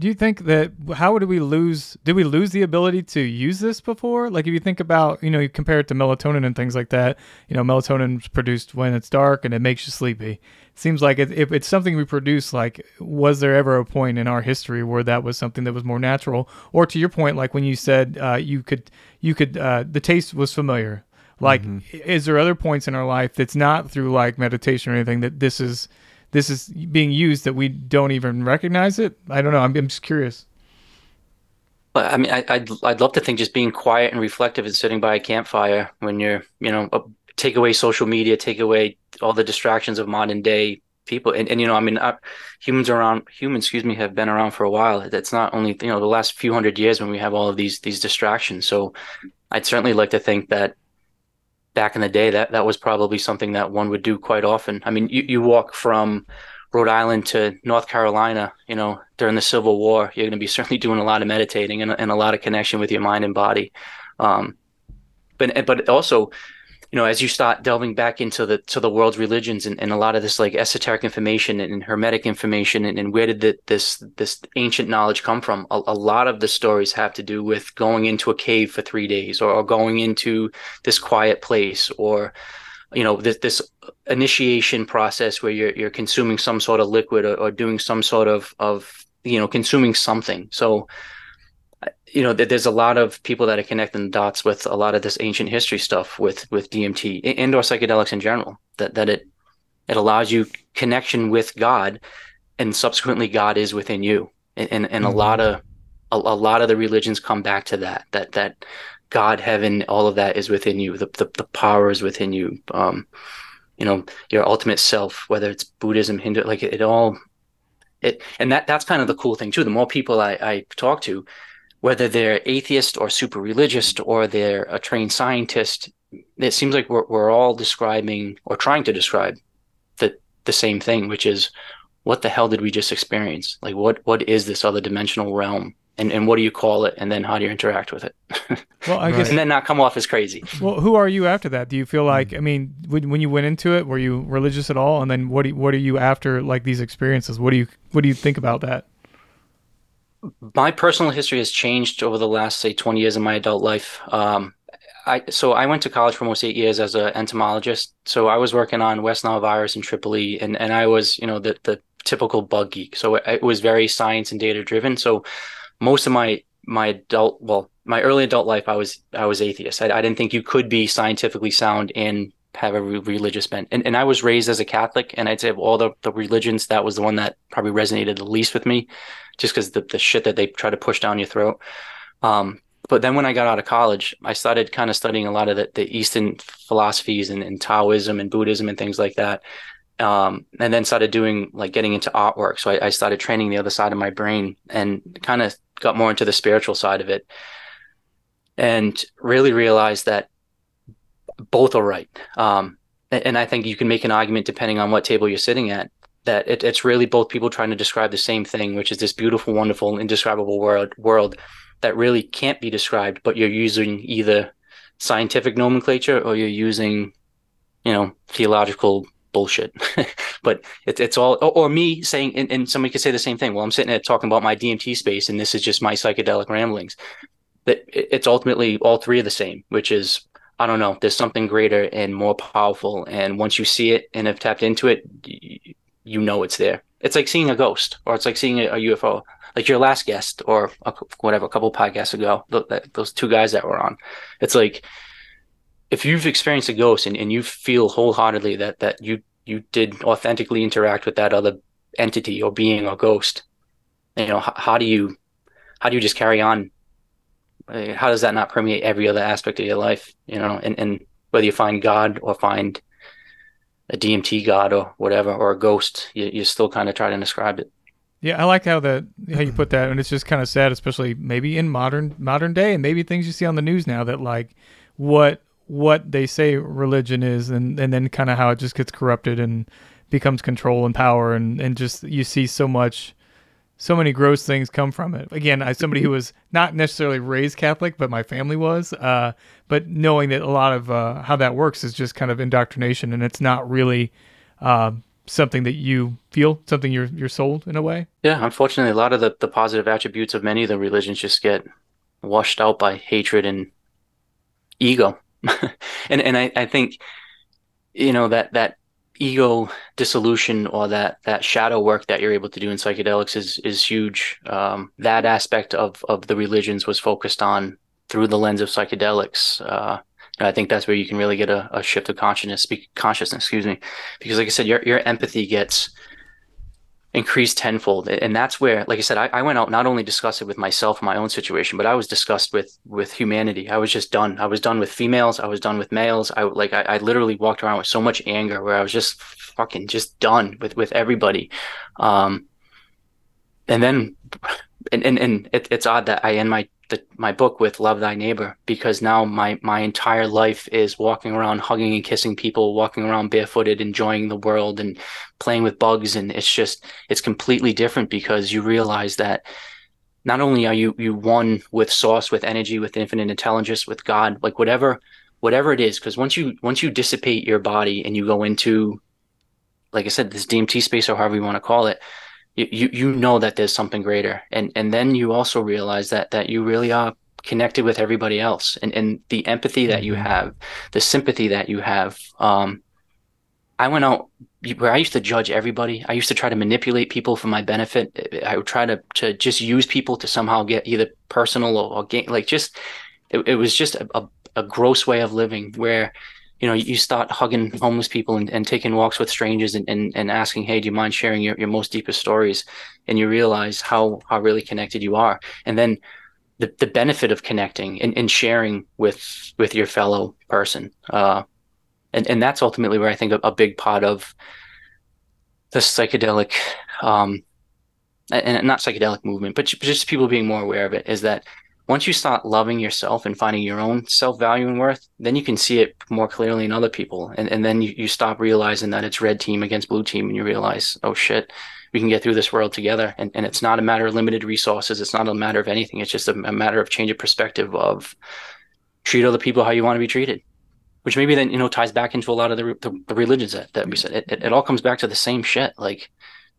Do you think that how did we lose? Did we lose the ability to use this before? Like if you think about, you know, you compare it to melatonin and things like that. You know, melatonin is produced when it's dark and it makes you sleepy seems like it, if it's something we produce, like, was there ever a point in our history where that was something that was more natural? Or to your point, like when you said uh, you could, you could, uh, the taste was familiar. Like, mm-hmm. is there other points in our life that's not through like meditation or anything that this is, this is being used that we don't even recognize it? I don't know. I'm, I'm just curious. I mean, I, I'd I'd love to think just being quiet and reflective and sitting by a campfire when you're, you know, take away social media, take away all the distractions of modern day people. And, and you know, I mean, uh, humans around humans, excuse me, have been around for a while. That's not only you know the last few hundred years when we have all of these these distractions. So, I'd certainly like to think that back in the day that that was probably something that one would do quite often. I mean, you you walk from Rhode Island to North Carolina, you know, during the Civil War, you're going to be certainly doing a lot of meditating and, and a lot of connection with your mind and body. Um, but but also you know, as you start delving back into the to the world's religions and, and a lot of this like esoteric information and, and hermetic information and, and where did the, this this ancient knowledge come from? A, a, lot of the stories have to do with going into a cave for three days or, or going into this quiet place or you know this, this initiation process where you're you're consuming some sort of liquid or, or doing some sort of of you know consuming something. So you know, there's a lot of people that are connecting the dots with a lot of this ancient history stuff with with DMT and or psychedelics in general. That that it it allows you connection with God, and subsequently God is within you. And and, and mm-hmm. a lot of a, a, lot of the religions come back to that that that God, heaven, all of that is within you. The the, the power is within you. Um, you know, your ultimate self, whether it's Buddhism, Hindu, like it, it all it and that that's kind of the cool thing too. The more people I, I talk to, whether they're atheist or super religious or they're a trained scientist, it seems like we're, we're all describing or trying to describe the, the same thing, which is what the hell did we just experience? Like, what, what is this other dimensional realm? And, and what do you call it? And then how do you interact with it? well, I guess, and then not come off as crazy. Well, who are you after that? Do you feel like, hmm. I mean, when, when you went into it, were you religious at all? And then what, do what are you after like these experiences? What do you, what do you think about that? My personal history has changed over the last say 20 years of my adult life um, I, so I went to college for almost eight years as an entomologist. So I was working on West Nile virus in Tripoli, and, and I was, you know, the, the typical bug geek. So it, was very science and data driven. So most of my my adult, well, my early adult life, I was I was atheist. I, I didn't think you could be scientifically sound and have a re- religious bent. And, and I was raised as a Catholic, and I'd say of all the, the religions, that was the one that probably resonated the least with me just because the, the shit that they try to push down your throat. Um, but then when I got out of college, I started kind of studying a lot of the, the Eastern philosophies and, and Taoism and Buddhism and things like that. Um, and then started doing like getting into artwork. So I, I started training the other side of my brain and kind of got more into the spiritual side of it and really realized that both are right. Um, and I think you can make an argument depending on what table you're sitting at that it, it's really both people trying to describe the same thing, which is this beautiful, wonderful, indescribable world world that really can't be described, but you're using either scientific nomenclature or you're using, you know, theological bullshit. but it, it's all, or, or me saying, and, and, somebody could say the same thing. Well, I'm sitting there talking about my DMT space, and this is just my psychedelic ramblings. That it, it's ultimately all three of the same, which is I don't know. There's something greater and more powerful, and once you see it and have tapped into it, you know it's there. It's like seeing a ghost, or it's like seeing a, UFO. Like your last guest, or a, whatever, a couple podcasts ago, those two guys that were on. It's like if you've experienced a ghost and, and you feel wholeheartedly that that you you did authentically interact with that other entity or being or ghost, you know, how do you how do you just carry on? How does that not permeate every other aspect of your life? You know, and, and whether you find God or find a DMT god or whatever, or a ghost, you, you still kind of try to describe it. Yeah, I like how that how you put that, and it's just kind of sad, especially maybe in modern modern day, and maybe things you see on the news now that like what what they say religion is, and and then kind of how it just gets corrupted and becomes control and power, and and just you see so much so many gross things come from it. Again, as somebody who was not necessarily raised Catholic, but my family was, uh, but knowing that a lot of uh, how that works is just kind of indoctrination, and it's not really uh, something that you feel, something you're you're sold in a way. Yeah, unfortunately, a lot of the, the positive attributes of many of the religions just get washed out by hatred and ego, and and I, I think you know that that ego dissolution or that that shadow work that you're able to do in psychedelics is is huge. Um, that aspect of of the religions was focused on through the lens of psychedelics. Uh, I think that's where you can really get a, a shift of consciousness, consciousness, excuse me, because like I said, your your empathy gets increased tenfold. And that's where like i said I, I, went out not only discussed it with myself my own situation but i was discussed with with humanity. I was just done. I was done with females. I was done with males. I like i, I literally walked around with so much anger where i was just fucking just done with with everybody. Um and then and and, and it, it's odd that i end my the, my book with love thy neighbor because now my my entire life is walking around hugging and kissing people walking around barefooted enjoying the world and playing with bugs. And it's just it's completely different because you realize that not only are you you one with source with energy with infinite intelligence with god like whatever whatever it is because once you once you dissipate your body and you go into like i said this dmt space or however you want to call it you you know that there's something greater. And and then you also realize that that you really are connected with everybody else. And and the empathy that you mm-hmm. have the sympathy that you have um i went out where i used to judge everybody. I used to try to manipulate people for my benefit. I would try to to just use people to somehow get either personal or, or gain like just it, it was just a, a, a gross way of living where you know, you start hugging homeless people and, and taking walks with strangers and, and, and asking, Hey, do you mind sharing your, your most deepest stories? And you realize how, how really connected you are. And then the, the benefit of connecting and, and sharing with, with your fellow person. Uh, and, and that's ultimately where I think a, a big part of the psychedelic, um, and not psychedelic movement, but just people being more aware of it is that once you start loving yourself and finding your own self value and worth, then you can see it more clearly in other people. And, and then you, you stop realizing that it's red team against blue team and you realize, oh shit, we can get through this world together. And, and it's not a matter of limited resources. It's not a matter of anything. It's just a, a matter of change of perspective of treat other people how you want to be treated, which maybe then, you know, ties back into a lot of the, the, the religions that, that we said. It, it, it all comes back to the same shit. Like,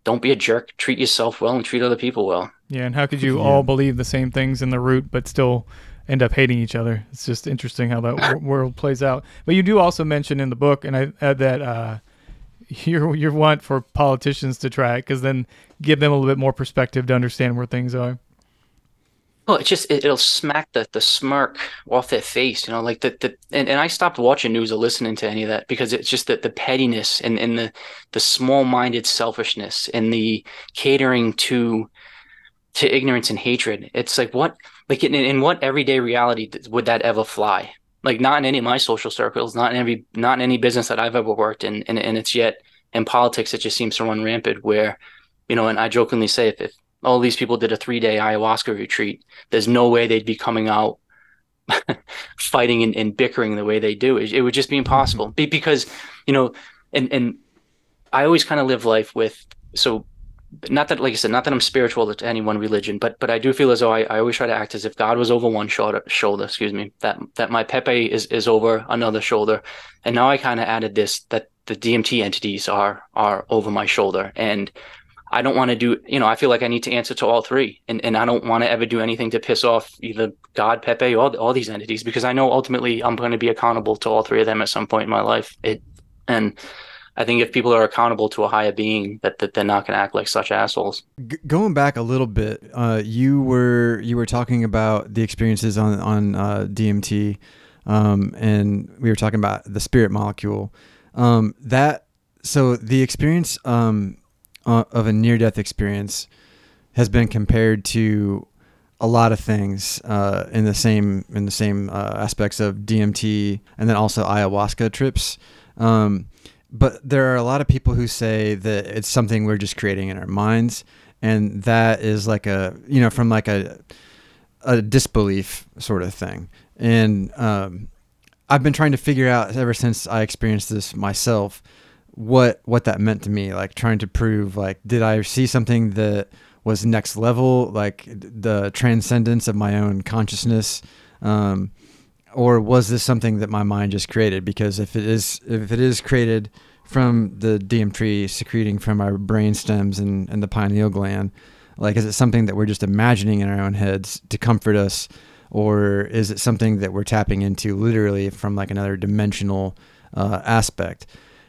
don't be a jerk. Treat yourself well and treat other people well. Yeah, and how could you yeah. all believe the same things in the root, but still end up hating each other? It's just interesting how that w- world plays out. But you do also mention in the book, and I add that uh, you're you want for politicians to try it because then give them a little bit more perspective to understand where things are. Well, it just it, will smack the the smirk off their face, you know, like the the and, and I stopped watching news or listening to any of that because it's just that the pettiness and, and the the small minded selfishness and the catering to to ignorance and hatred. It's like what like in, in what everyday reality would that ever fly? Like not in any of my social circles, not in every not in any business that I've ever worked in, and and it's yet in politics it just seems to run rampant where, you know, and I jokingly say if, if all these people did a three day ayahuasca retreat. There's no way they'd be coming out fighting and, and, bickering the way they do. It, it would just be impossible mm-hmm. because, you know, and, and I always kind of live life with, so not that, like I said, not that I'm spiritual to any one religion, but, but I do feel as though I, I always try to act as if God was over one shoulder, shoulder, excuse me, that, that my Pepe is, is over another shoulder. And now I kind of added this, that the DMT entities are, are over my shoulder. And I don't want to do, you know, I feel like I need to answer to all three. And, and I don't want to ever do anything to piss off either God, Pepe, or all these entities because I know ultimately I'm going to be accountable to all three of them at some point in my life. It, and I think if people are accountable to a higher being, that, that they're not going to act like such assholes. G- going back a little bit, uh, you were you were talking about the experiences on on uh, DMT, um, and we were talking about the spirit molecule. Um, that so the experience um, uh, of a near death experience has been compared to a lot of things uh, in the same in the same uh, aspects of DMT and then also ayahuasca trips. Um, but there are a lot of people who say that it's something we're just creating in our minds, and that is like a you know from like a a disbelief sort of thing. And um, I've been trying to figure out ever since I experienced this myself what what that meant to me like trying to prove like did i see something that was next level like the transcendence of my own consciousness um, or was this something that my mind just created? Because if it is if it is created from the DMT secreting from our brain stems and, and the pineal gland like is it something that we're just imagining in our own heads to comfort us? Or is it something that we're tapping into literally from like another dimensional uh, aspect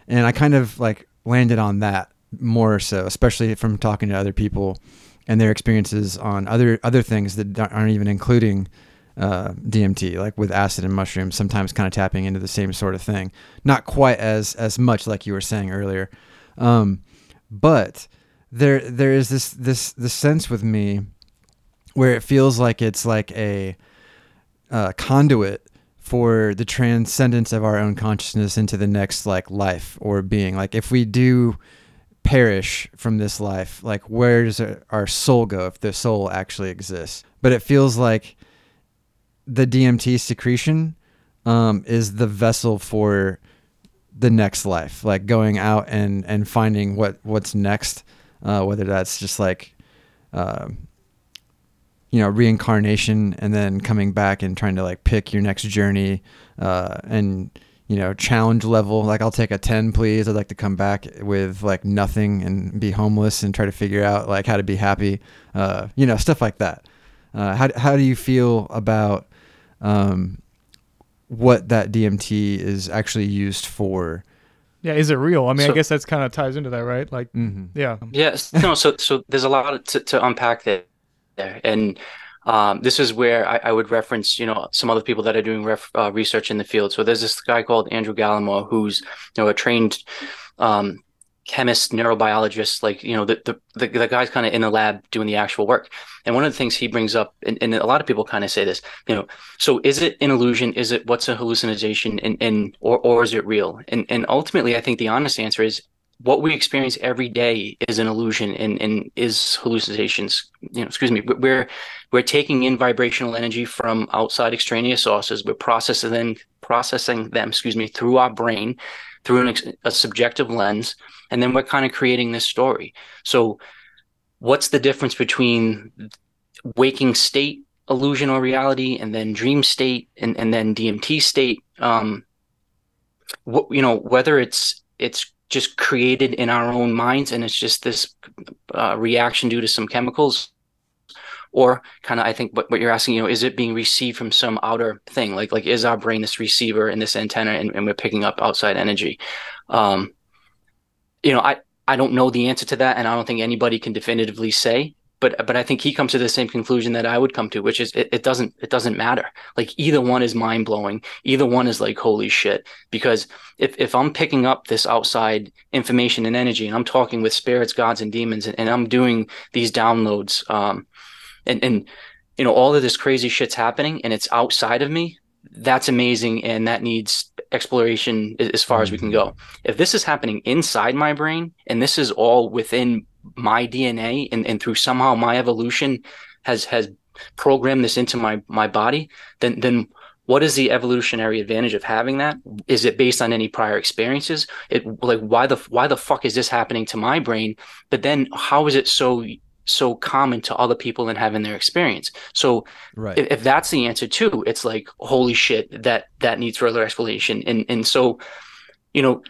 and I kind of like landed on that more so, especially from talking to other people and their experiences on other other things that aren't even including uh, DMT, like with acid and mushrooms, sometimes kind of tapping into the same sort of thing. Not quite as as much like you were saying earlier, um, but there there is this this this sense with me where it feels like it's like a uh, conduit for the transcendence of our own consciousness into the next like life or being. Like if we do perish from this life like where does our soul go if the soul actually exists? But it feels like the dmt secretion um, is the vessel for the next life like going out and and finding what what's next uh, whether that's just like uh, you know reincarnation and then coming back and trying to like pick your next journey uh, and you know challenge level like i'll take a 10 please i'd like to come back with like nothing and be homeless and try to figure out like how to be happy uh, you know stuff like that uh, how, how do you feel about um, what that dmt is actually used for Yeah, is it real? I mean, I guess that's kind of ties into that, right? Like, mm-hmm. yeah. Yes, no. So, so there's a lot to, to unpack there, there, and um, this is where I, I would reference, you know, some other people that are doing ref, uh, research in the field. So there's this guy called Andrew Gallimore, who's, you know, a trained um, chemist, neurobiologist. Like, you know, the the the, the guy's kind of in the lab doing the actual work. And one of the things he brings up, and, and a lot of people kind of say this, you know, so is it an illusion? Is it what's a hallucination? And and or or is it real? And and ultimately, I think the honest answer is what we experience every day is an illusion and, and is hallucinations you know excuse me we're we're taking in vibrational energy from outside extraneous sources. We're processing them processing them excuse me through our brain through an, a subjective lens and then we're kind of creating this story. So what's the difference between waking state illusion or reality and then dream state and, and then dmt state? Um you know whether it's it's just created in our own minds and it's just this uh, reaction due to some chemicals. Or kind of i think what, what you're asking you know is it being received from some outer thing? Like like is our brain this receiver and this antenna and, and we're picking up outside energy? Um you know i i don't know the answer to that and i don't think anybody can definitively say but but i think he comes to the same conclusion that i would come to which is it, it doesn't it doesn't matter. Like either one is mind-blowing. Either one is like holy shit. Because if, if i'm picking up this outside information and energy and i'm talking with spirits gods and demons and, and i'm doing these downloads um and and you know all of this crazy shit's happening and it's outside of me that's amazing and that needs exploration as far as we can go. If this is happening inside my brain and this is all within my dna and, and through somehow my evolution has has programmed this into my my body then then what is the evolutionary advantage of having that? Is it based on any prior experiences? It like why the why the fuck is this happening to my brain? But then how is it so so common to other people and having their experience? So right. if, if that's the answer too it's like holy shit that that needs further explanation. And and so you know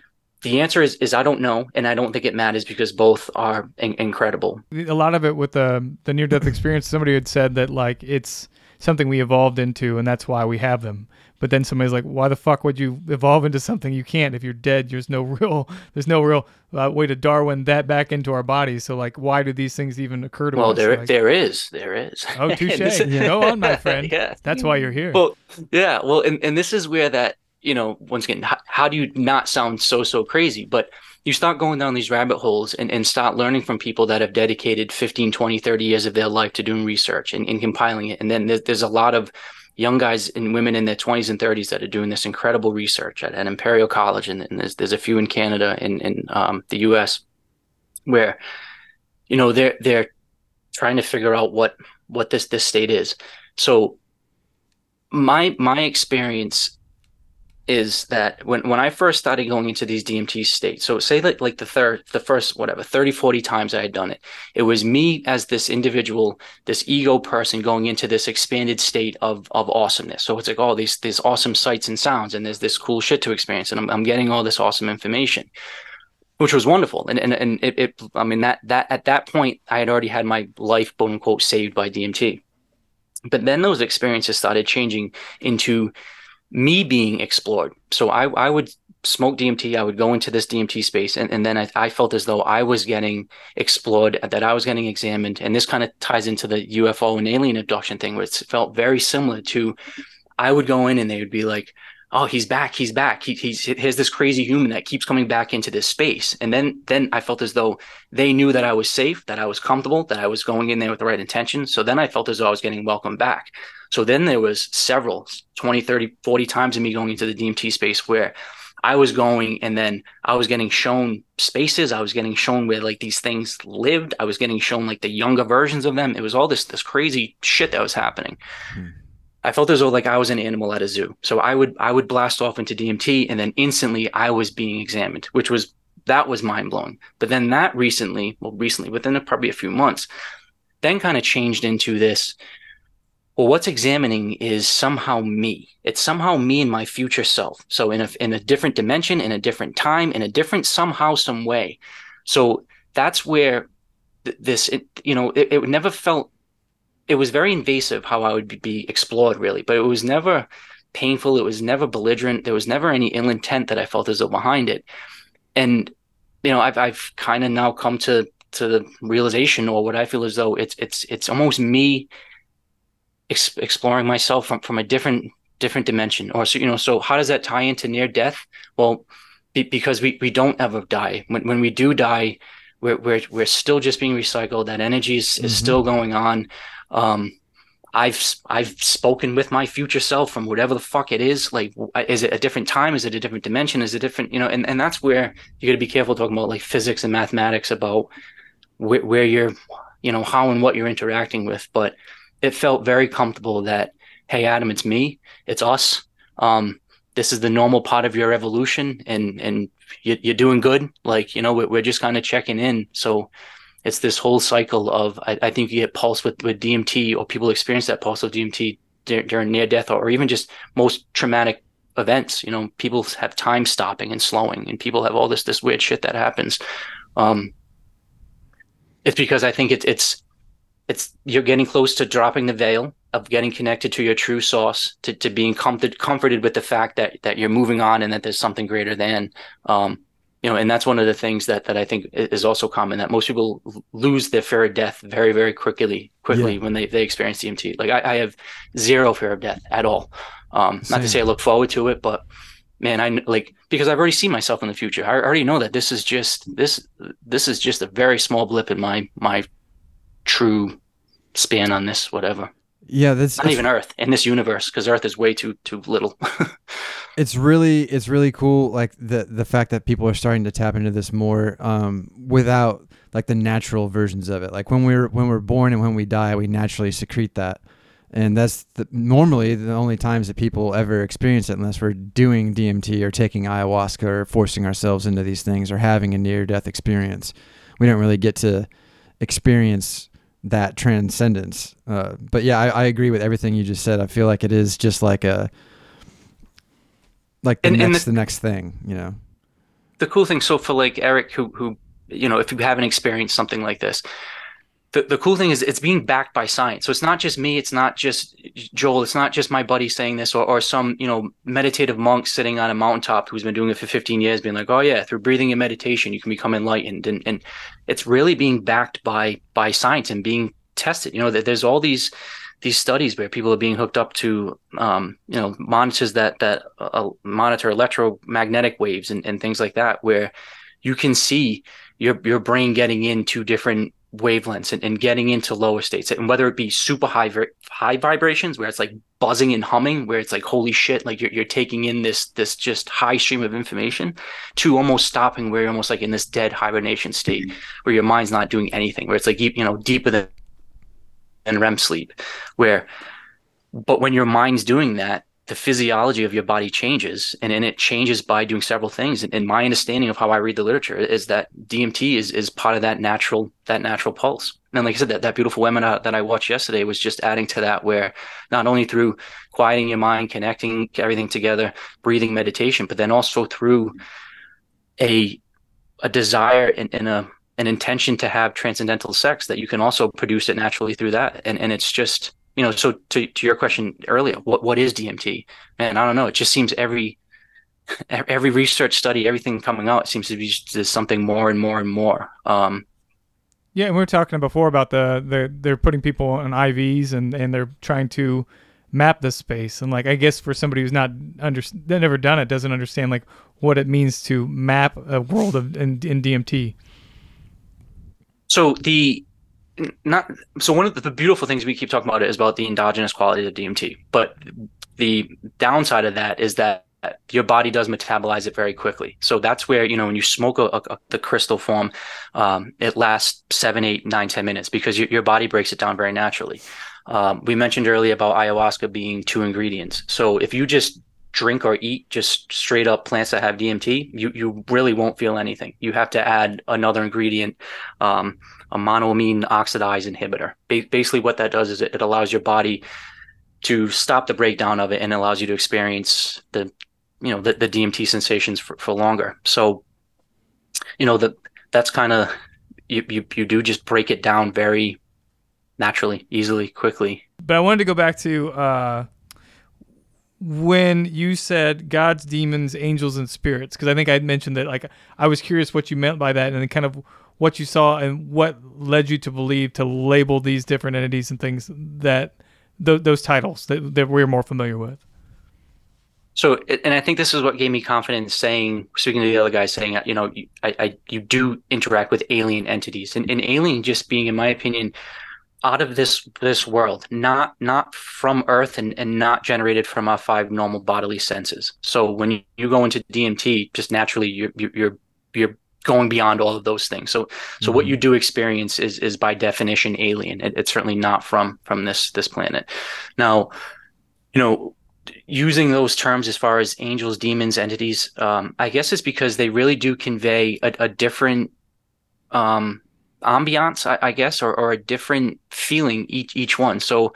the answer is is i don't know and i don't think it matters because both are in- incredible. A lot of it with the the near death experience somebody had said that like it's something we evolved into and that's why we have them. But then somebody's like why the fuck would you evolve into something you can't? If you're dead there's no real there's no real uh, way to darwin that back into our bodies so like why do these things even occur to well us? there Like, there is there is. Oh touche. Go on my friend. Yeah. That's why you're here. Well, yeah, well, and, and this is where that, you know, once again, how, how do you not sound so, so crazy? But you start going down these rabbit holes and, and start learning from people that have dedicated 15, 20, 30 years of their life to doing research and, and compiling it. And then there's, there's a lot of young guys and women in their 20s and 30s that are doing this incredible research at, at Imperial College. And, and there's, there's a few in Canada and in um, the US where, you know, they're, they're trying to figure out what, what this, this state is. So my my experience is that when when I first started going into these DMT states, so say that like the third the first whatever 30 40 times I had done it, it was me as this individual, this ego person going into this expanded state of of awesomeness. So it's like all these these awesome sights and sounds and there's this cool shit to experience and I'm I'm getting all this awesome information. Which was wonderful. And and, and it, it I mean that that at that point I had already had my life quote unquote saved by DMT. But then those experiences started changing into me being explored. So I, I would smoke DMT, I would go into this DMT space, and, and then I, I felt as though I was getting explored, that I was getting examined. And this kind of ties into the UFO and alien abduction thing, where it felt very similar to I would go in and they would be like, oh, he's back, he's back. He, he's here's this crazy human that keeps coming back into this space. And then then I felt as though they knew that I was safe, that I was comfortable, that I was going in there with the right intention. So then I felt as though I was getting welcomed back. So then there was several 20, 30, 40 times of me going into the DMT space where I was going and then I was getting shown spaces. I was getting shown where like these things lived. I was getting shown like the younger versions of them. It was all this this crazy shit that was happening. Hmm. I felt as though like I was an animal at a zoo. So I would I would blast off into DMT and then instantly I was being examined, which was that was mind blowing. But then that recently, well, recently within a, probably a few months, then kind of changed into this well, what's examining is somehow me. It's somehow me and my future self. So in a in a different dimension, in a different time, in a different somehow, some way. So that's where th- this, it, you know, it, it never felt. It was very invasive how I would be, explored, really, but it was never painful. It was never belligerent. There was never any ill intent that I felt as though behind it. And you know, I've I've kind of now come to to the realization, or what I feel as though it's it's it's almost me ex- exploring myself from from a different different dimension. Or so you know, so how does that tie into near death? Well, be, because we we don't ever die. When when we do die, we're we're we're still just being recycled. That energy is, mm-hmm. is still going on. Um, I've I've spoken with my future self from whatever the fuck it is. Like, is it a different time? Is it a different dimension? Is it different? You know, and, and that's where you got to be careful talking about like physics and mathematics about where, where you're, you know, how and what you're interacting with. But it felt very comfortable that, hey, Adam, it's me, it's us. Um, this is the normal part of your evolution, and and you, are doing good. Like, you know, we're, just kind of checking in. So it's this whole cycle of I, I, think you get pulse with, with DMT or people experience that pulse of DMT during near death or, or even just most traumatic events. You know, people have time stopping and slowing, and people have all this this weird shit that happens. Um, it's because I think it's it's it's you're getting close to dropping the veil of getting connected to your true source, to, to being comforted comforted with the fact that that you're moving on and that there's something greater than. Um, you know, and that's one of the things that that I think is also common that most people lose their fear of death very, very quickly, quickly yeah. when they, they experience DMT. Like I, I, have zero fear of death at all. Um, not to say I look forward to it, but man, I like because I've already seen myself in the future. I already know that this is just this this is just a very small blip in my my true spin on this whatever. Yeah, that's not even Earth in this universe because Earth is way too too little. it's really it's really cool, like the the fact that people are starting to tap into this more um, without like the natural versions of it. Like when we're when we're born and when we die, we naturally secrete that, and that's the, normally the only times that people ever experience it, unless we're doing DMT or taking ayahuasca or forcing ourselves into these things or having a near death experience. We don't really get to experience that transcendence. Uh, but yeah, I, I, agree with everything you just said. I feel like it is just like a like the and, next and the, the, next thing, you know. The cool thing, so for like Eric, who who you know, if you haven't experienced something like this, the, the cool thing is it's being backed by science. So it's not just me, it's not just Joel, it's not just my buddy saying this or, or some, you know, meditative monk sitting on a mountaintop who's been doing it for 15 years being like, oh yeah, through breathing and meditation, you can become enlightened. And, and it's really being backed by, by science and being tested. You know, that there's all these, these studies where people are being hooked up to, um, you know, monitors that, that uh, monitor electromagnetic waves and, and things like that, where you can see your, your brain getting into different wavelengths and, and, getting into lower states and whether it be super high high vibrations where it's like buzzing and humming where it's like holy shit like you're, you're taking in this this just high stream of information to almost stopping where you're almost like in this dead hibernation state mm-hmm. where your mind's not doing anything where it's like you know deeper than, than REM sleep where but when your mind's doing that the physiology of your body changes and, and it changes by doing several things. And, and, my understanding of how i read the literature is that dmt is, is part of that natural that natural pulse. And like i said that, that beautiful webinar that i watched yesterday was just adding to that where not only through quieting your mind connecting everything together breathing meditation but then also through a a desire and, and a an intention to have transcendental sex that you can also produce it naturally through that. And and it's just you know, so to, to your question earlier, what, what is DMT? Man, I don't know. It just seems every, every research study, everything coming out seems to be just something more and more and more. Um, yeah, and we were talking before about the, the they're putting people on IVs and, and they're trying to map the space. And like, I guess for somebody who's not under, never done it, doesn't understand like what it means to map a world of in, in DMT. So the not so one of the beautiful things we keep talking about is about the endogenous quality of DMT, but the downside of that is that your body does metabolize it very quickly. So that's where you know when you smoke a, a, the crystal form, um, it lasts seven, eight, nine, ten minutes because you, your body breaks it down very naturally. Um, we mentioned earlier about ayahuasca being two ingredients. So if you just drink or eat just straight up plants that have DMT, you you really won't feel anything. You have to add another ingredient. Um, a monoamine oxidase inhibitor. Ba- basically, what that does is it, it allows your body to stop the breakdown of it and allows you to experience the you know the, the DMT sensations for, for longer. So you know that that's kind of you, you you do just break it down very naturally, easily, quickly. But I wanted to go back to uh, when you said gods, demons, angels, and spirits, because I think I mentioned that. Like, I was curious what you meant by that, and kind of what you saw and what led you to believe to label these different entities and things that th- those titles that, that we're more familiar with. So, and I think this is what gave me confidence saying, speaking to the other guy, saying, you know, I, I you do interact with alien entities, and, and alien just being, in my opinion, out of this this world, not not from Earth and, and not generated from our five normal bodily senses. So when you, go into DMT, just naturally you're you're you're going beyond all of those things. So so mm-hmm. what you do experience is is by definition alien. It, it's certainly not from from this this planet. Now, you know, using those terms as far as angels, demons, entities, um, I guess it's because they really do convey a, a different um, ambiance, I, I guess, or, or a different feeling each each one. So,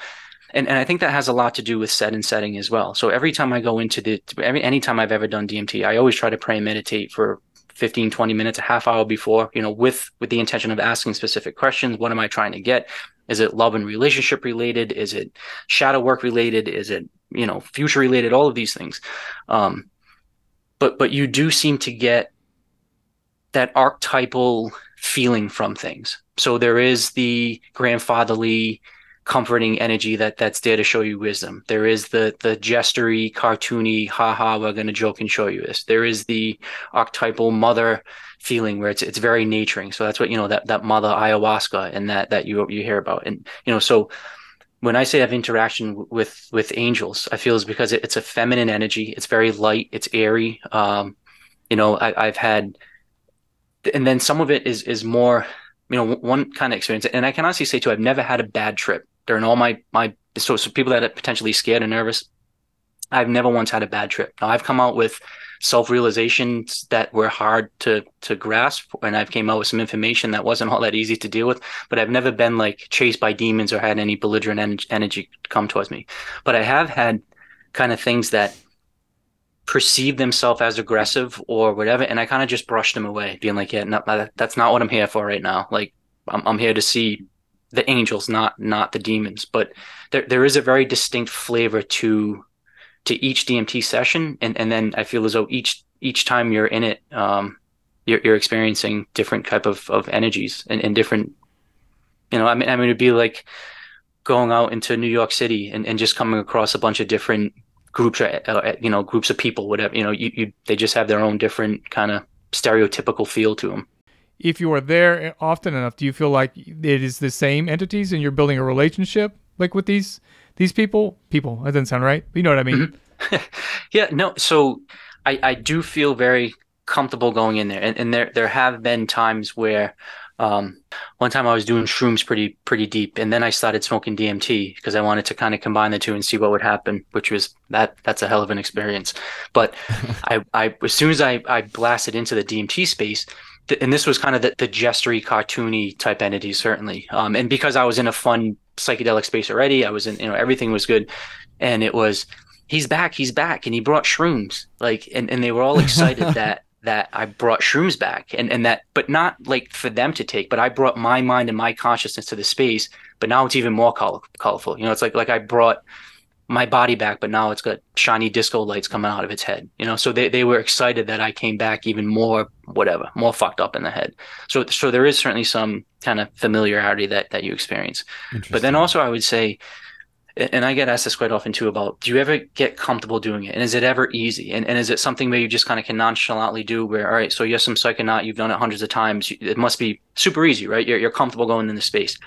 and, and I think that has a lot to do with set and setting as well. So every time I go into the every anytime I've ever done DMT, I always try to pray and meditate for 15 20 minutes a half hour before you know with with the intention of asking specific questions what am i trying to get? Is it love and relationship related? Is it shadow work related? Is it you know future related? All of these things. Um but but you do seem to get that archetypal feeling from things. So there is the grandfatherly comforting energy that that's there to show you wisdom. There is the the gestury, cartoony, haha, we're gonna joke and show you this. There is the archetypal mother feeling where it's it's very naturing. So that's what you know that that mother ayahuasca and that that you you hear about. And you know, so when I say I have interaction with with angels, I feel is because it, it's a feminine energy. It's very light. It's airy. Um, you know, I, I've had and then some of it is is more you know one kind of experience and i can honestly say too i've never had a bad trip during all my my so, so people that are potentially scared and nervous i've never once had a bad trip. Now i've come out with self-realizations that were hard to to grasp and i've came out with some information that wasn't all that easy to deal with but i've never been like chased by demons or had any belligerent en- energy come towards me. But i have had kind of things that perceive themselves as aggressive or whatever and i kind of just brushed them away being like yeah no, that's not what i'm here for right now. Like I'm, I'm here to see the angels not not the demons. But there, there is a very distinct flavor to to each dmt session. And and then i feel as though each each time you're in it um you're, you're experiencing different type of of energies and, and different you know i mean i mean it'd be like going out into new york city and, and just coming across a bunch of different groups or you know groups of people whatever you know you, you they just have their own different kind of stereotypical feel to them if you are there often enough do you feel like it is the same entities and you're building a relationship like with these these people people that doesn't sound right but you know what i mean mm-hmm. yeah no so i i do feel very comfortable going in there and, and there there have been times where um, one time I was doing shrooms pretty pretty deep, and then I started smoking DMT because I wanted to kind of combine the two and see what would happen. Which was that that's a hell of an experience. But I, I as soon as I, I blasted into the DMT space, and this was kind of the, the gestury, cartoony type entity, certainly. Um, and because I was in a fun psychedelic space already, I was in you know everything was good, and it was he's back, he's back, and he brought shrooms like, and and they were all excited that that I brought shrooms back and, and that, but not like for them to take, but I brought my mind and my consciousness to the space, but now it's even more color, colorful. You know, it's like, like I brought my body back, but now it's got shiny disco lights coming out of its head, you know? So they, they were excited that I came back even more, whatever, more fucked up in the head. So, so there is certainly some kind of familiarity that, that you experience, but then also I would say, and I get asked this quite often too about do you ever get comfortable doing it? And is it ever easy? And, and is it something where you just kind of can nonchalantly do where, all right, so you're some psychonaut, you've done it hundreds of times. It must be super easy, right? You're, you're comfortable going in the space.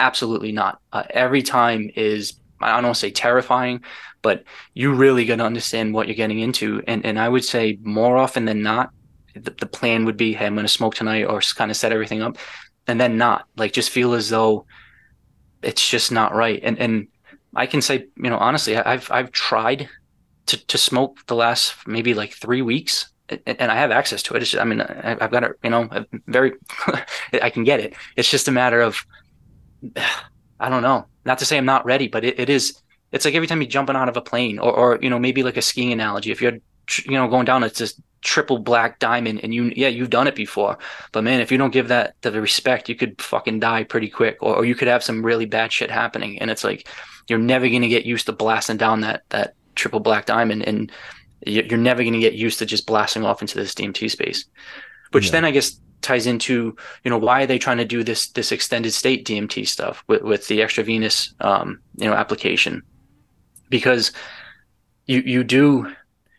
Absolutely not. Uh, every time is, I don't want to say terrifying, but you really got to understand what you're getting into. And, and I would say more often than not, the, the plan would be, hey, I'm going to smoke tonight or kind of set everything up. And then not like just feel as though it's just not right. And, and, I can say, you know, honestly, I've I've tried to to smoke the last maybe like three weeks, and I have access to it. Just, I mean, I've got it, you know, very, I can get it. It's just a matter of, I don't know. Not to say I'm not ready, but it, it is it's like every time you're jumping out of a plane, or or you know maybe like a skiing analogy. If you're you know going down, it's just triple black diamond and you yeah you've done it before but man if you don't give that the respect you could fucking die pretty quick or, or you could have some really bad shit happening and it's like you're never going to get used to blasting down that that triple black diamond and you're never going to get used to just blasting off into this dmt space which yeah. then i guess ties into you know why are they trying to do this this extended state dmt stuff with, with the extravenous um, you know application because you you do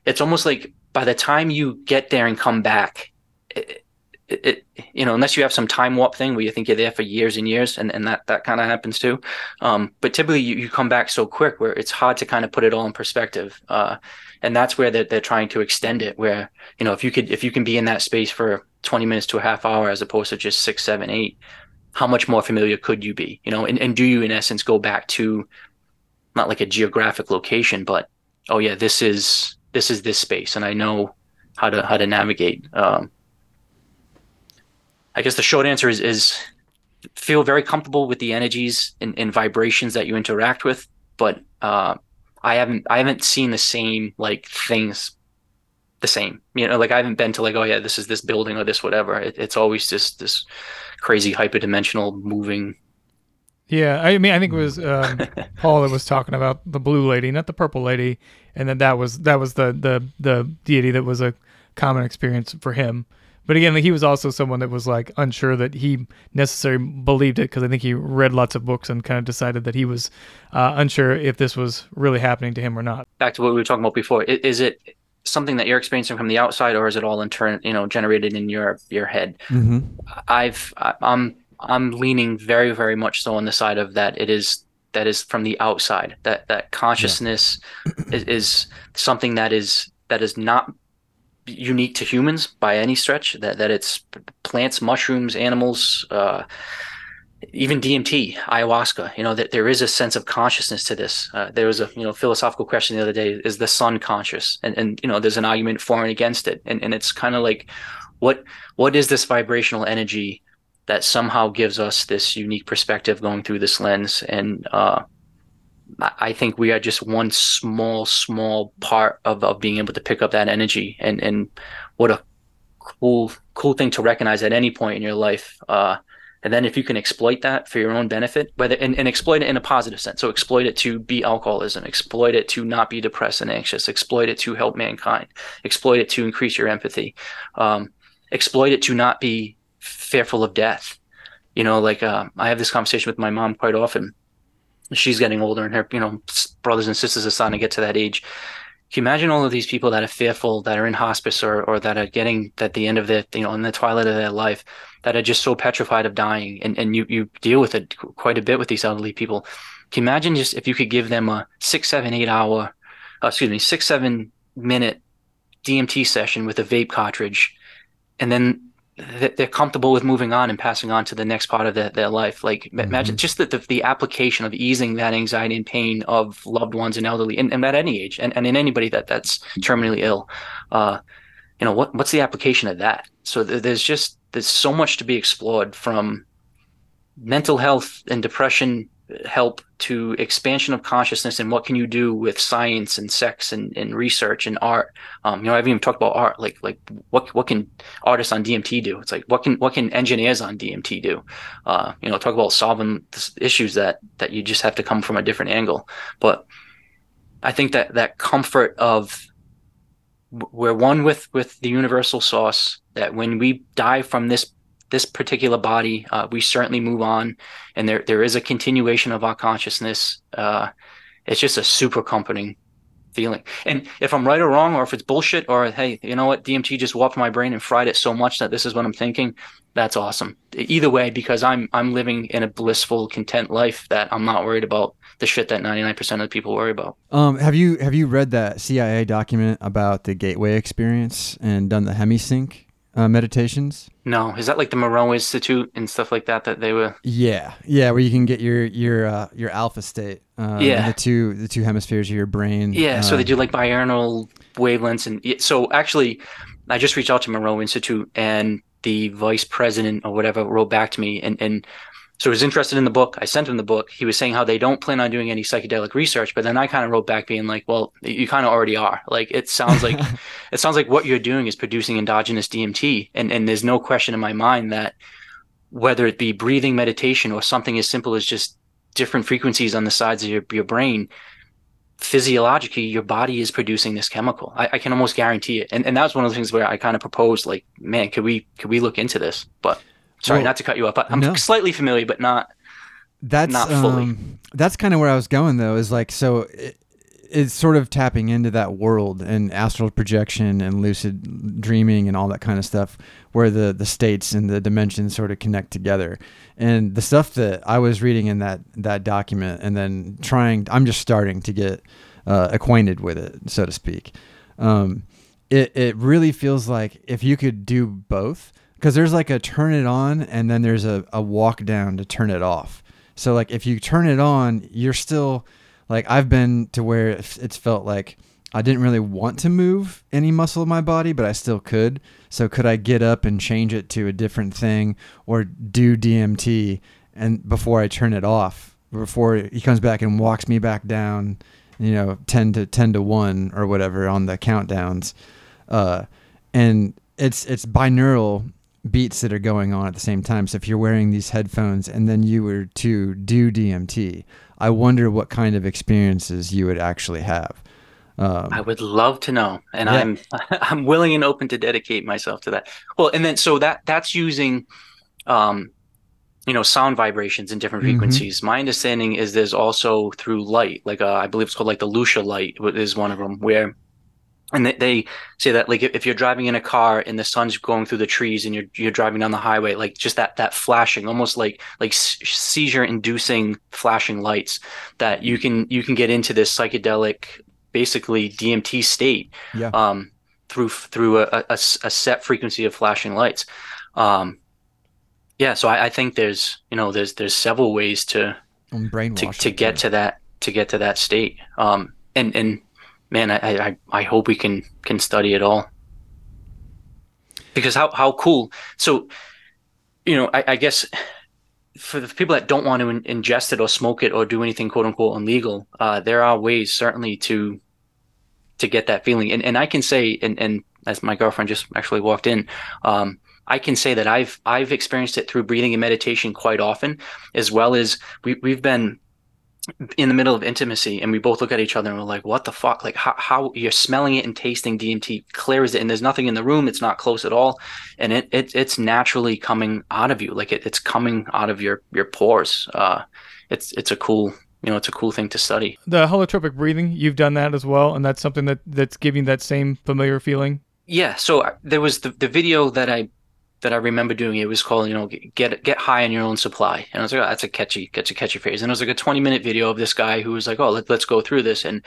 it's almost like by the time you get there and come back, it, it, you know, unless you have some time warp thing where you think you're there for years and years, and, and that, that kind of happens too. Um, but typically you, you come back so quick where it's hard to kind of put it all in perspective. Uh, and that's where they're, they're trying to extend it where, you know, if you could, if you can be in that space for 20 minutes to a half hour, as opposed to just six, seven, eight, how much more familiar could you be, you know, and, and do you in essence go back to not like a geographic location, but, oh yeah, this is, this is this space, and I know how to how to navigate. Um, I guess the short answer is is feel very comfortable with the energies and, and vibrations that you interact with, but uh, I haven't I haven't seen the same like things the same. You know, like I haven't been to like, oh yeah, this is this building or this whatever. It, it's always just this crazy hyperdimensional moving yeah, I mean, I think it was um, Paul that was talking about the blue lady, not the purple lady, and then that was that was the the the deity that was a common experience for him. But again, like, he was also someone that was like unsure that he necessarily believed it because I think he read lots of books and kind of decided that he was uh, unsure if this was really happening to him or not. Back to what we were talking about before, is it something that you're experiencing from the outside, or is it all in turn, you know, generated in your your head? Mm-hmm. I've I'm I'm leaning very, very much so on the side of that it is that is from the outside. That that consciousness yeah. is, is something that is that is not unique to humans by any stretch. That that it's plants, mushrooms, animals, uh, even DMT, ayahuasca. You know that there is a sense of consciousness to this. Uh, there was a you know philosophical question the other day: Is the sun conscious? And and you know there's an argument for and against it. And and it's kind of like, what what is this vibrational energy? that somehow gives us this unique perspective going through this lens. And uh, I think we are just one small, small part of, of being able to pick up that energy. And, and what a cool, cool thing to recognize at any point in your life. Uh, and then if you can exploit that for your own benefit, whether and, and exploit it in a positive sense. So exploit it to be alcoholism, exploit it to not be depressed and anxious, exploit it to help mankind, exploit it to increase your empathy, um, exploit it to not be fearful of death. You know, like uh, I have this conversation with my mom quite often. She's getting older, and her, you know, brothers and sisters are starting to get to that age. Can you imagine all of these people that are fearful, that are in hospice, or or that are getting at the end of their, you know, in the twilight of their life, that are just so petrified of dying, and and you you deal with it quite a bit with these elderly people. Can you imagine just if you could give them a six, seven, eight hour, uh, excuse me, six, seven minute DMT session with a vape cartridge, and then they're comfortable with moving on and passing on to the next part of the, their life. Like mm-hmm. imagine just the, the, the application of easing that anxiety and pain of loved ones and elderly, and, and at any age, and, and in anybody that that's terminally ill. Uh, you know what what's the application of that? So th- there's just there's so much to be explored from mental health and depression help to expansion of consciousness and what can you do with science and sex and, and research and art? Um, you know i haven't even talked about art like like what what can artists on dmt do? It's like what can what can engineers on dmt do? Uh, you know talk about solving issues that that you just have to come from a different angle. But i think that that comfort of we're one with with the universal source that when we die from this this particular body, uh, we certainly move on, and there there is a continuation of our consciousness. Uh, it's just a super comforting feeling. And if I'm right or wrong, or if it's bullshit, or hey, you know what, DMT just warped my brain and fried it so much that this is what I'm thinking. That's awesome. Either way, because I'm I'm living in a blissful, content life that I'm not worried about the shit that 99% of the people worry about. Um, have you have you read that CIA document about the Gateway experience and done the HemiSync? Uh, meditations? No, is that like the Monroe Institute and stuff like that that they were? Yeah, yeah, where you can get your your uh, your alpha state. Uh, yeah, the two the two hemispheres of your brain. Yeah, so they uh, do like binaural wavelengths, and so actually, I just reached out to Monroe Institute, and the vice president or whatever wrote back to me, and and so he was interested in the book. I sent him the book. He was saying how they don't plan on doing any psychedelic research, but then I kind of wrote back being like, well, you kind of already are. Like it sounds like it sounds like what you're doing is producing endogenous DMT. And and there's no question in my mind that whether it be breathing meditation or something as simple as just different frequencies on the sides of your, your brain, physiologically your body is producing this chemical. I, I can almost guarantee it. And and that was one of the things where I kind of proposed, like, man, could we could we look into this? But Sorry, well, not to cut you off. I'm no. slightly familiar, but not. That's not fully. Um, that's kind of where I was going though. Is like so. It, it's sort of tapping into that world and astral projection and lucid dreaming and all that kind of stuff where the the states and the dimensions sort of connect together and the stuff that i was reading in that that document and then trying i'm just starting to get uh, acquainted with it so to speak um, it, it really feels like if you could do both because there's like a turn it on and then there's a, a walk down to turn it off. So like if you turn it on, you're still like I've been to where it's felt like I didn't really want to move any muscle of my body, but I still could. So could I get up and change it to a different thing or do DMT and before I turn it off, before he comes back and walks me back down, you know, 10 to 10 to 1 or whatever on the countdowns. Uh, and it's it's binaural beats that are going on at the same time. So if you're wearing these headphones and then you were to do DMT, I wonder what kind of experiences you would actually have. Um, I would love to know, and yeah. I'm I'm willing and open to dedicate myself to that. Well, and then so that that's using, um, you know, sound vibrations in different mm-hmm. frequencies. Mm-hmm. My understanding is there's also through light, like uh, I believe it's called like the Lucia light is one of them, where and they, they say that like if you're driving in a car and the sun's going through the trees and you're you're driving down the highway like just that that flashing almost like like seizure inducing flashing lights that you can you can get into this psychedelic basically DMT state yeah. um through through a, a, a set frequency of flashing lights. Um yeah so I, I think there's you know there's there's several ways to to, to get to that to get to that state. Um and and man, I, I, I hope we can can study it all. Because how how cool. So, you know, I, I guess for the people that don't want to in, ingest it or smoke it or do anything quote unquote illegal, uh, there are ways certainly to to get that feeling. And and I can say, and and as my girlfriend just actually walked in, um, I can say that I've I've experienced it through breathing and meditation quite often, as well as we we've been in the middle of intimacy and we both look at each other and we're like what the fuck? Like how, how you're smelling it and tasting dmt clear as it and there's nothing in the room. It's not close at all. And it, it it's naturally coming out of you. Like it, it's coming out of your your pores. Uh it's it's a cool you know it's a cool thing to study. The holotropic breathing you've done that as well and that's something that that's giving that same familiar feeling? Yeah. So there was the, the video that i that I remember doing. It was called, you know, get get high on your own supply. And I was like, oh, that's a catchy, that's a catchy phrase. And it was like a 20 minute video of this guy who was like, oh, let, let's go through this. And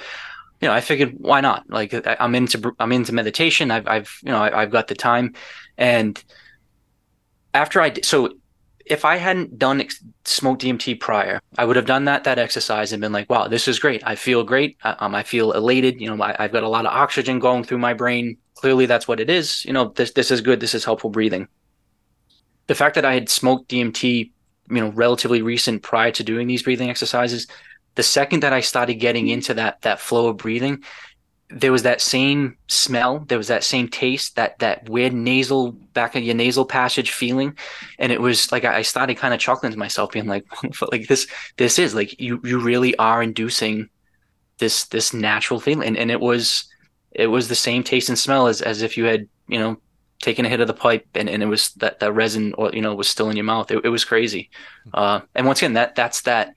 you know, I figured why not? Like I'm into I'm into meditation. I've I've you know I, have got the time, and after I so if I hadn't done ex- smoke DMT prior, I would have done that that exercise and been like, wow, this is great. I feel great. I, um, I feel elated. You know, I, I've got a lot of oxygen going through my brain. Clearly, that's what it is. You know, this this is good. This is helpful breathing the fact that I had smoked DMT, you know, relatively recent prior to doing these breathing exercises, the second that I started getting into that that flow of breathing, there was that same smell, there was that same taste, that that weird nasal back of your nasal passage feeling, and it was like I started kind of chuckling to myself, being like, like this this is like you you really are inducing this this natural feeling, and and it was it was the same taste and smell as as if you had you know taking a hit of the pipe and, and it was that that resin or you know was still in your mouth. It, it was crazy. Uh, and once again that that's that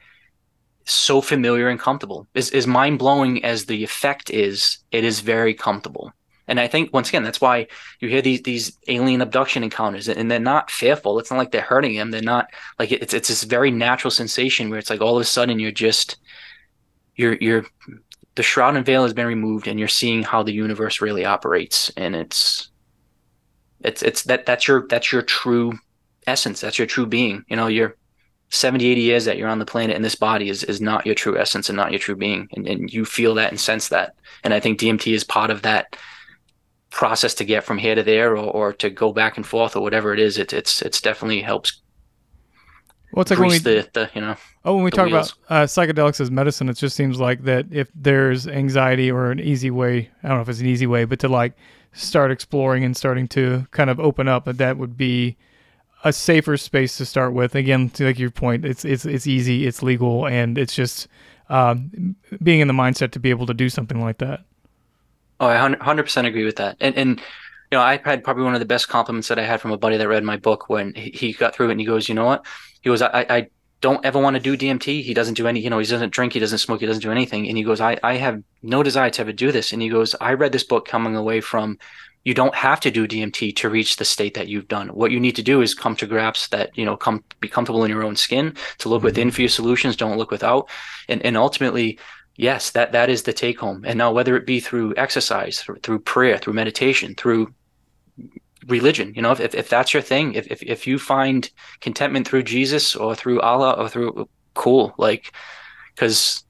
so familiar and comfortable. Is is mind blowing as the effect is it is very comfortable. And I think once again that's why you hear these these alien abduction encounters and they're not fearful. It's not like they're hurting them they're not like it's it's this very natural sensation where it's like all of a sudden you're just you're you're the shroud and veil has been removed and you're seeing how the universe really operates. And it's it's it's that that's your that's your true essence. That's your true being. You know, you're 70, 80 years that you're on the planet and this body is is not your true essence and not your true being. And, and you feel that and sense that. And I think DMT is part of that process to get from here to there or, or to go back and forth or whatever it is. It, it's it's definitely helps Well, it's like when we the, the you know oh when we talk wheels. about uh, psychedelics as medicine, it just seems like that if there's anxiety or an easy way, I don't know if it's an easy way, but to like start exploring and starting to kind of open up, that that would be a safer space to start with. Again, to like your point, it's it's it's easy, it's legal, and it's just um, being in the mindset to be able to do something like that. Oh, I hundred percent agree with that. And and you know, I had probably one of the best compliments that I had from a buddy that read my book when he, he got through it and he goes, you know what? He goes, I, I don't ever want to do DMT. He doesn't do any, you know, he doesn't drink, he doesn't smoke, he doesn't do anything. And he goes, I, I have no desire to ever do this. And he goes, I read this book coming away from you don't have to do DMT to reach the state that you've done. What you need to do is come to grasp that, you know, come be comfortable in your own skin, to look mm-hmm. within for your solutions, don't look without. And and ultimately, yes, that that is the take home. And now whether it be through exercise, through, through prayer, through meditation, through religion, you know, if, if that's your thing, if, if if you find contentment through Jesus or through Allah or through cool, like because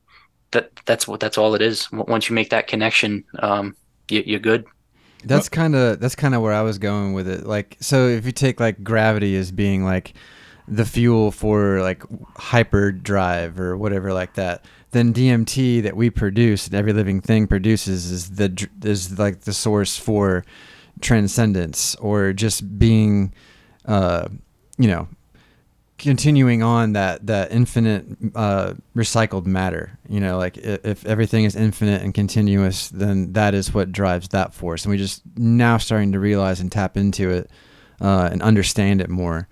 that that's what that's all it is. Once you make that connection, um, you, you're good. That's kind of that's kind of where I was going with it. Like, so if you take like gravity as being like the fuel for like hyperdrive or whatever like that, then DMT that we produce and every living thing produces is the is like the source for transcendence or just being, uh, you know, continuing on that that infinite uh, recycled matter. You know, like if, if everything is infinite and continuous, then that is what drives that force. And we just now starting to realize and tap into it uh, and understand it more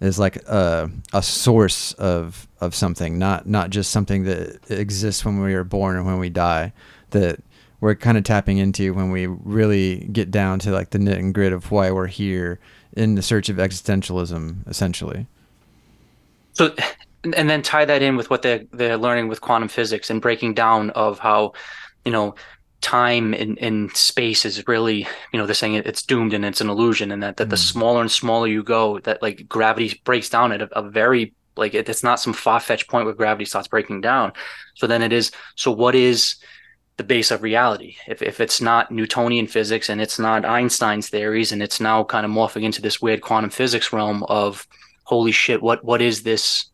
is like a, a source of of something, not not just something that exists when we are born or when we die. That we're kind of tapping into when we really get down to like the knit and grit of why we're here in the search of existentialism, essentially. So, and then tie that in with what they're they're learning with quantum physics and breaking down of how, you know, time and, and space is really, you know, they're saying it's doomed and it's an illusion, and that that the Mm. smaller and smaller you go, that like gravity breaks down at a, a very like it, it's not some far fetched point where gravity starts breaking down. So then it is. So what is the base of reality? If if it's not Newtonian physics and it's not Einstein's theories, and it's now kind of morphing into this weird quantum physics realm of holy shit, what what is this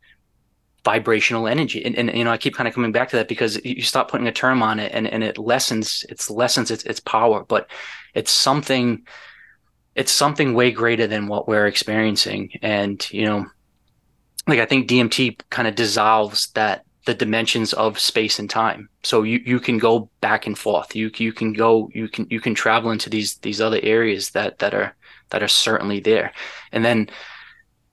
vibrational energy? And, and you know, I keep kind of coming back to that because you stop putting a term on it and, and it lessens it's lessens its its power, but it's something it's something way greater than what we're experiencing. And, you know, like I think DMT kind of dissolves that the dimensions of space and time. So you, you can go back and forth. You you can go you can you can travel into these these other areas that that are that are certainly there. And then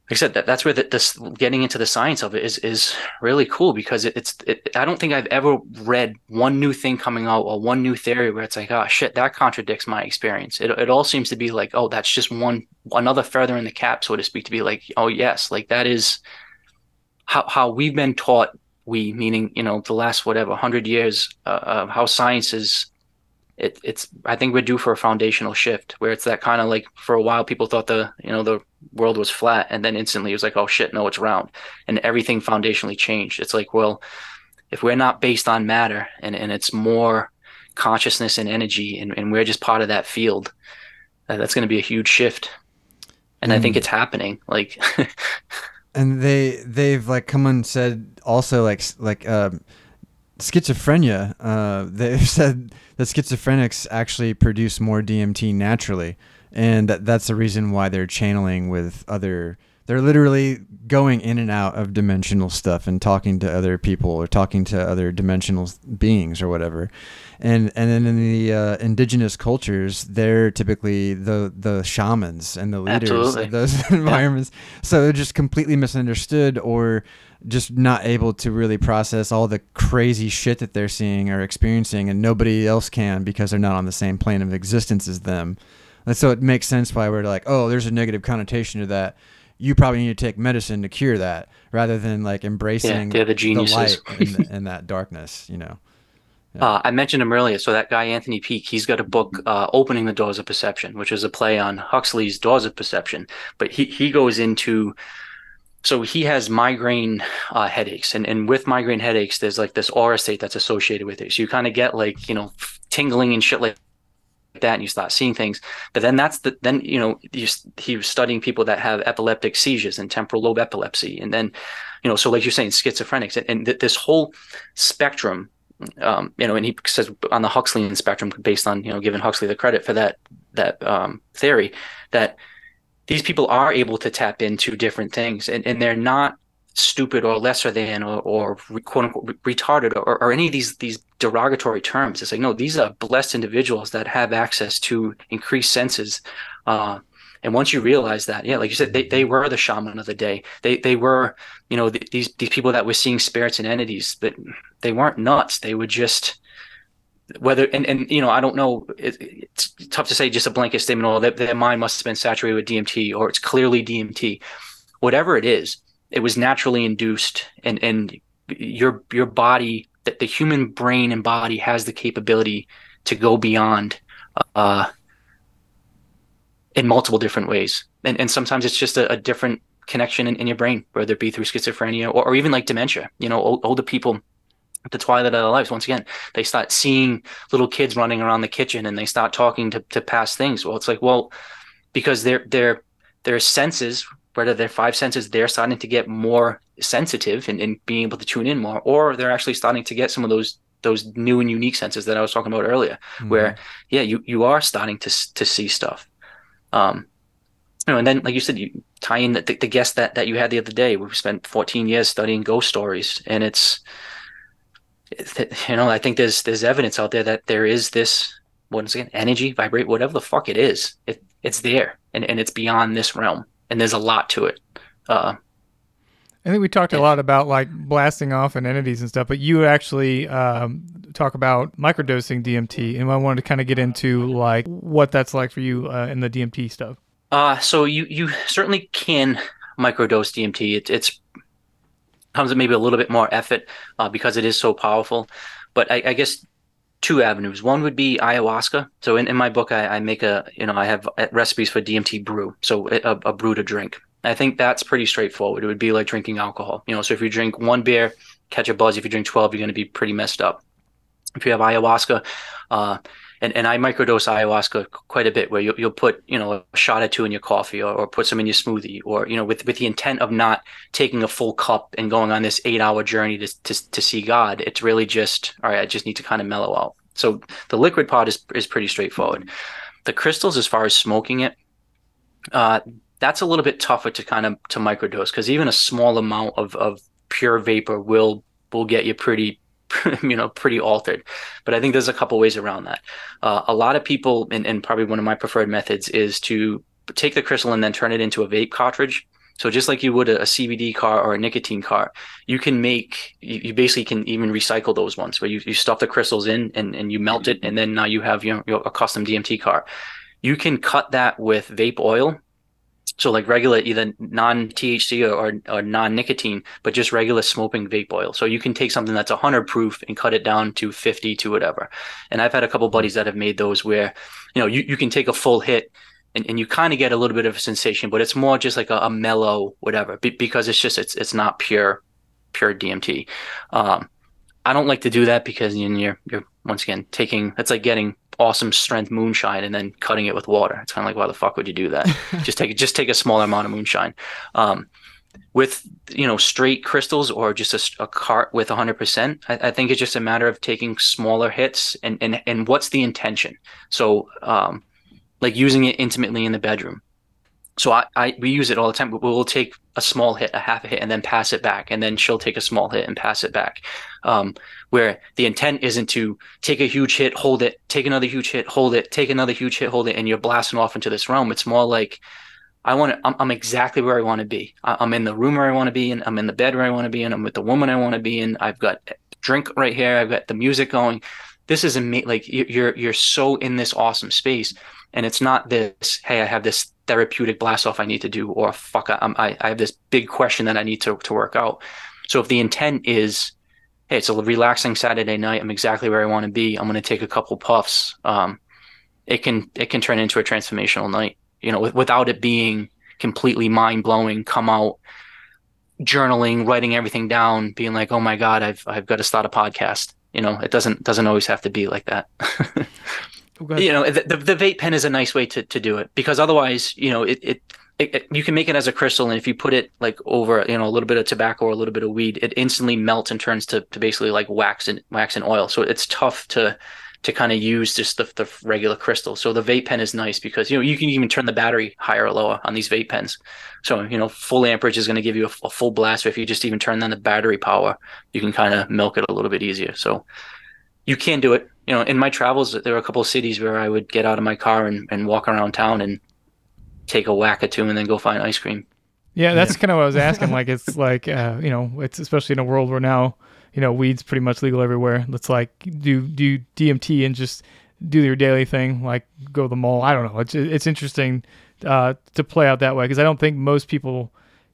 like I said, that, that's where the, this getting into the science of it is is really cool because it, it's it, I don't think I've ever read one new thing coming out or one new theory where it's like oh shit that contradicts my experience. It it all seems to be like oh that's just one another feather in the cap so to speak to be like oh yes like that is how how we've been taught we meaning you know the last whatever hundred years uh, of how science is it, it's I think we're due for a foundational shift where it's that kind of like for a while people thought the you know the world was flat and then instantly it was like oh shit no it's round. And everything foundationally changed. It's like well if we're not based on matter and, and it's more consciousness and energy and, and we're just part of that field uh, that's going to be a huge shift. And I think Mm. it's happening like and they they've like come and said also like like um schizophrenia uh they've said that schizophrenics actually produce more DMT naturally and that that's the reason why they're channeling with other they're literally going in and out of dimensional stuff and talking to other people or talking to other dimensional beings or whatever. And and then in the uh, indigenous cultures they're typically the the shamans and the leaders Absolutely. of those environments. So they're just completely misunderstood or just not able to really process all the crazy shit that they're seeing or experiencing and nobody else can because they're not on the same plane of existence as them. And so it makes sense why we're like oh there's a negative connotation to that you probably need to take medicine to cure that rather than like embracing they're the light and, and that darkness you know Uh, I mentioned him earlier. So that guy Anthony Peake, he's got a book, uh, "Opening the Doors of Perception," which is a play on Huxley's Doors of Perception. But he he goes into, so he has migraine uh, headaches, and and with migraine headaches, there's like this aura state that's associated with it. So you kind of get like you know tingling and shit like that and you start seeing things. But then that's the then you know you, he was studying people that have epileptic seizures and temporal lobe epilepsy and then you know so like you're saying schizophrenics and, and th- this whole spectrum um, you know and he says on the huxleyan spectrum based on you know giving huxley the credit for that that um, theory that these people are able to tap into different things and, and they're not stupid or lesser than or, or quote unquote retarded or, or any of these these derogatory terms. It's like no, these are blessed individuals that have access to increased senses. Uh, and once you realize that, yeah, like you said, they, they were the shaman of the day. They they were, you know, th- these these people that were seeing spirits and entities, but they weren't nuts. They were just whether and, and you know I don't know. It, it's tough to say just a blanket statement. Oh, that their mind must have been saturated with DMT, or it's clearly DMT. Whatever it is, it was naturally induced and and your your body that the human brain and body has the capability to go beyond uh, in multiple different ways. And and sometimes it's just a, a different connection in, in, your brain whether it be through schizophrenia or, or even like dementia. You know old, older people the twilight of their lives once again they start seeing little kids running around the kitchen and they start talking to, to past things. Well it's like well because their their their senses whether their five senses they're starting to get more sensitive and, and being able to tune in more or they're actually starting to get some of those those new and unique senses that I was talking about earlier mm-hmm. where yeah you you are starting to to see stuff um you know and then like you said you tie in the, the guest that that you had the other day we spent 14 years studying ghost stories and it's you know I think there's there's evidence out there that there is this once again energy vibrate whatever the fuck it is it it's there and, and it's beyond this realm and there's a lot to it. Uh, I think we talked a lot about like blasting off and entities and stuff, but you actually um, talk about microdosing DMT, and I wanted to kind of get into like what that's like for you uh, in the DMT stuff. Uh, so you you certainly can microdose DMT. It, it's comes with maybe a little bit more effort uh, because it is so powerful. But I, I, guess two avenues. One would be ayahuasca. So in, in my book, I, I make a, you know, I have uh, recipes for DMT brew. So a, a brew to drink. I think that's pretty straightforward. It would be like drinking alcohol. You know, so if you drink one beer, catch a buzz. If you drink 12, you're going to be pretty messed up. If you have ayahuasca, uh, and, and I microdose ayahuasca quite a bit where you'll, you'll put, you know, a shot or two in your coffee or, or put some in your smoothie or, you know, with, with the intent of not taking a full cup and going on this eight hour journey to, to, to see God. It's really just, all right, I just need to kind of mellow out. So the liquid part is, is pretty straightforward. The crystals, as far as smoking it, uh, that's a little bit tougher to kind of to microdose because even a small amount of, of pure vapor will will get you pretty you know, pretty altered. But I think there's a couple ways around that. Uh, a lot of people, and, and probably one of my preferred methods, is to take the crystal and then turn it into a vape cartridge. So just like you would a, a CBD car or a nicotine car, you can make you, you, basically can even recycle those ones where you, you stuff the crystals in and, and you melt it and then now you have you know, your, a custom DMT car. You can cut that with vape oil so like regular either non THC or, or, non nicotine, but just regular smoking vape oil. So you can take something that's 100 proof and cut it down to 50 to whatever. And I've had a couple buddies that have made those where, you know, you, you can take a full hit and, and you kind of get a little bit of a sensation, but it's more just like a, a mellow whatever because it's just it's it's not pure pure DMT. Um, I don't like to do that because you're you're once again taking that's like getting awesome strength moonshine and then cutting it with water. It's kind of like why the fuck would you do that? just take just take a smaller amount of moonshine. Um, with you know straight crystals or just a, a cart with 100% I, I, think it's just a matter of taking smaller hits and and, and what's the intention so um, like using it intimately in the bedroom so I, I we use it all the time. We'll take a small hit a half a hit and then pass it back. And then she'll take a small hit and pass it back. Um, where the intent isn't to take a huge hit hold it take another huge hit hold it take another huge hit hold it and you're blasting off into this realm. It's more like i want to I'm, I'm exactly where i want to be. I, am in the room where i want to be in. I'm in the bed where i want to be in. I'm with the woman i want to be in. I've got drink right here. I've got the music going. This is amazing like you're you're so in this awesome space. And it's not this hey i have this therapeutic blast off I need to do, or fuck, I'm, I, I have this big question that I need to, to work out. So if the intent is, hey, it's a relaxing Saturday night, I'm exactly where I want to be. I'm going to take a couple puffs. Um, it can it can turn into a transformational night. You know, without it being completely mind blowing. Come out journaling, writing everything down, being like, oh my god, I've I've got to start a podcast. You know, it doesn't doesn't always have to be like that. Oh, ahead. you know the, the, vape pen is a nice way to, to do it because otherwise you know it, it, it, you can make it as a crystal and if you put it like over you know a little bit of tobacco or a little bit of weed it instantly melts and turns to, to basically like wax and wax and oil. So it's tough to to kind of use just the, the regular crystal. So the vape pen is nice because you know you can even turn the battery higher or lower on these vape pens. So you know full amperage is going to give you a, a full blast. Or if you just even turn down the battery power you can kind of milk it a little bit easier. So you can do it. You know, in my travels, there were a couple of cities where I would get out of my car and, and walk around town and take a whack or two and then go find ice cream. Yeah, that's kind of what I was asking. Like, it's like, uh, you know, it's especially in a world where now, you know, weed's pretty much legal everywhere. Let's like do do DMT and just do your daily thing, like go to the mall. I don't know. It's it's interesting uh, to play out that way because I don't think most people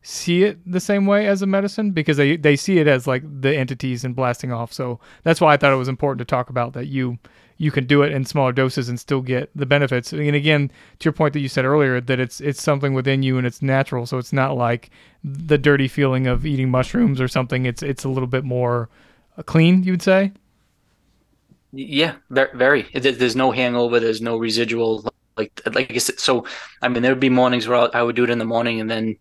see it the same way as a medicine because they they see it as like the entities and blasting off. So that's why I thought it was important to talk about that you you can do it in smaller doses and still get the benefits. And again, to your point that you said earlier, that it's it's something within you and it's natural, so it's not like the dirty feeling of eating mushrooms or something. It's it's a little bit more uh, clean, you would say. Yeah, very. There's no hangover. There's no residual. Like like I said, so I mean, there would be mornings where I would do it in the morning, and then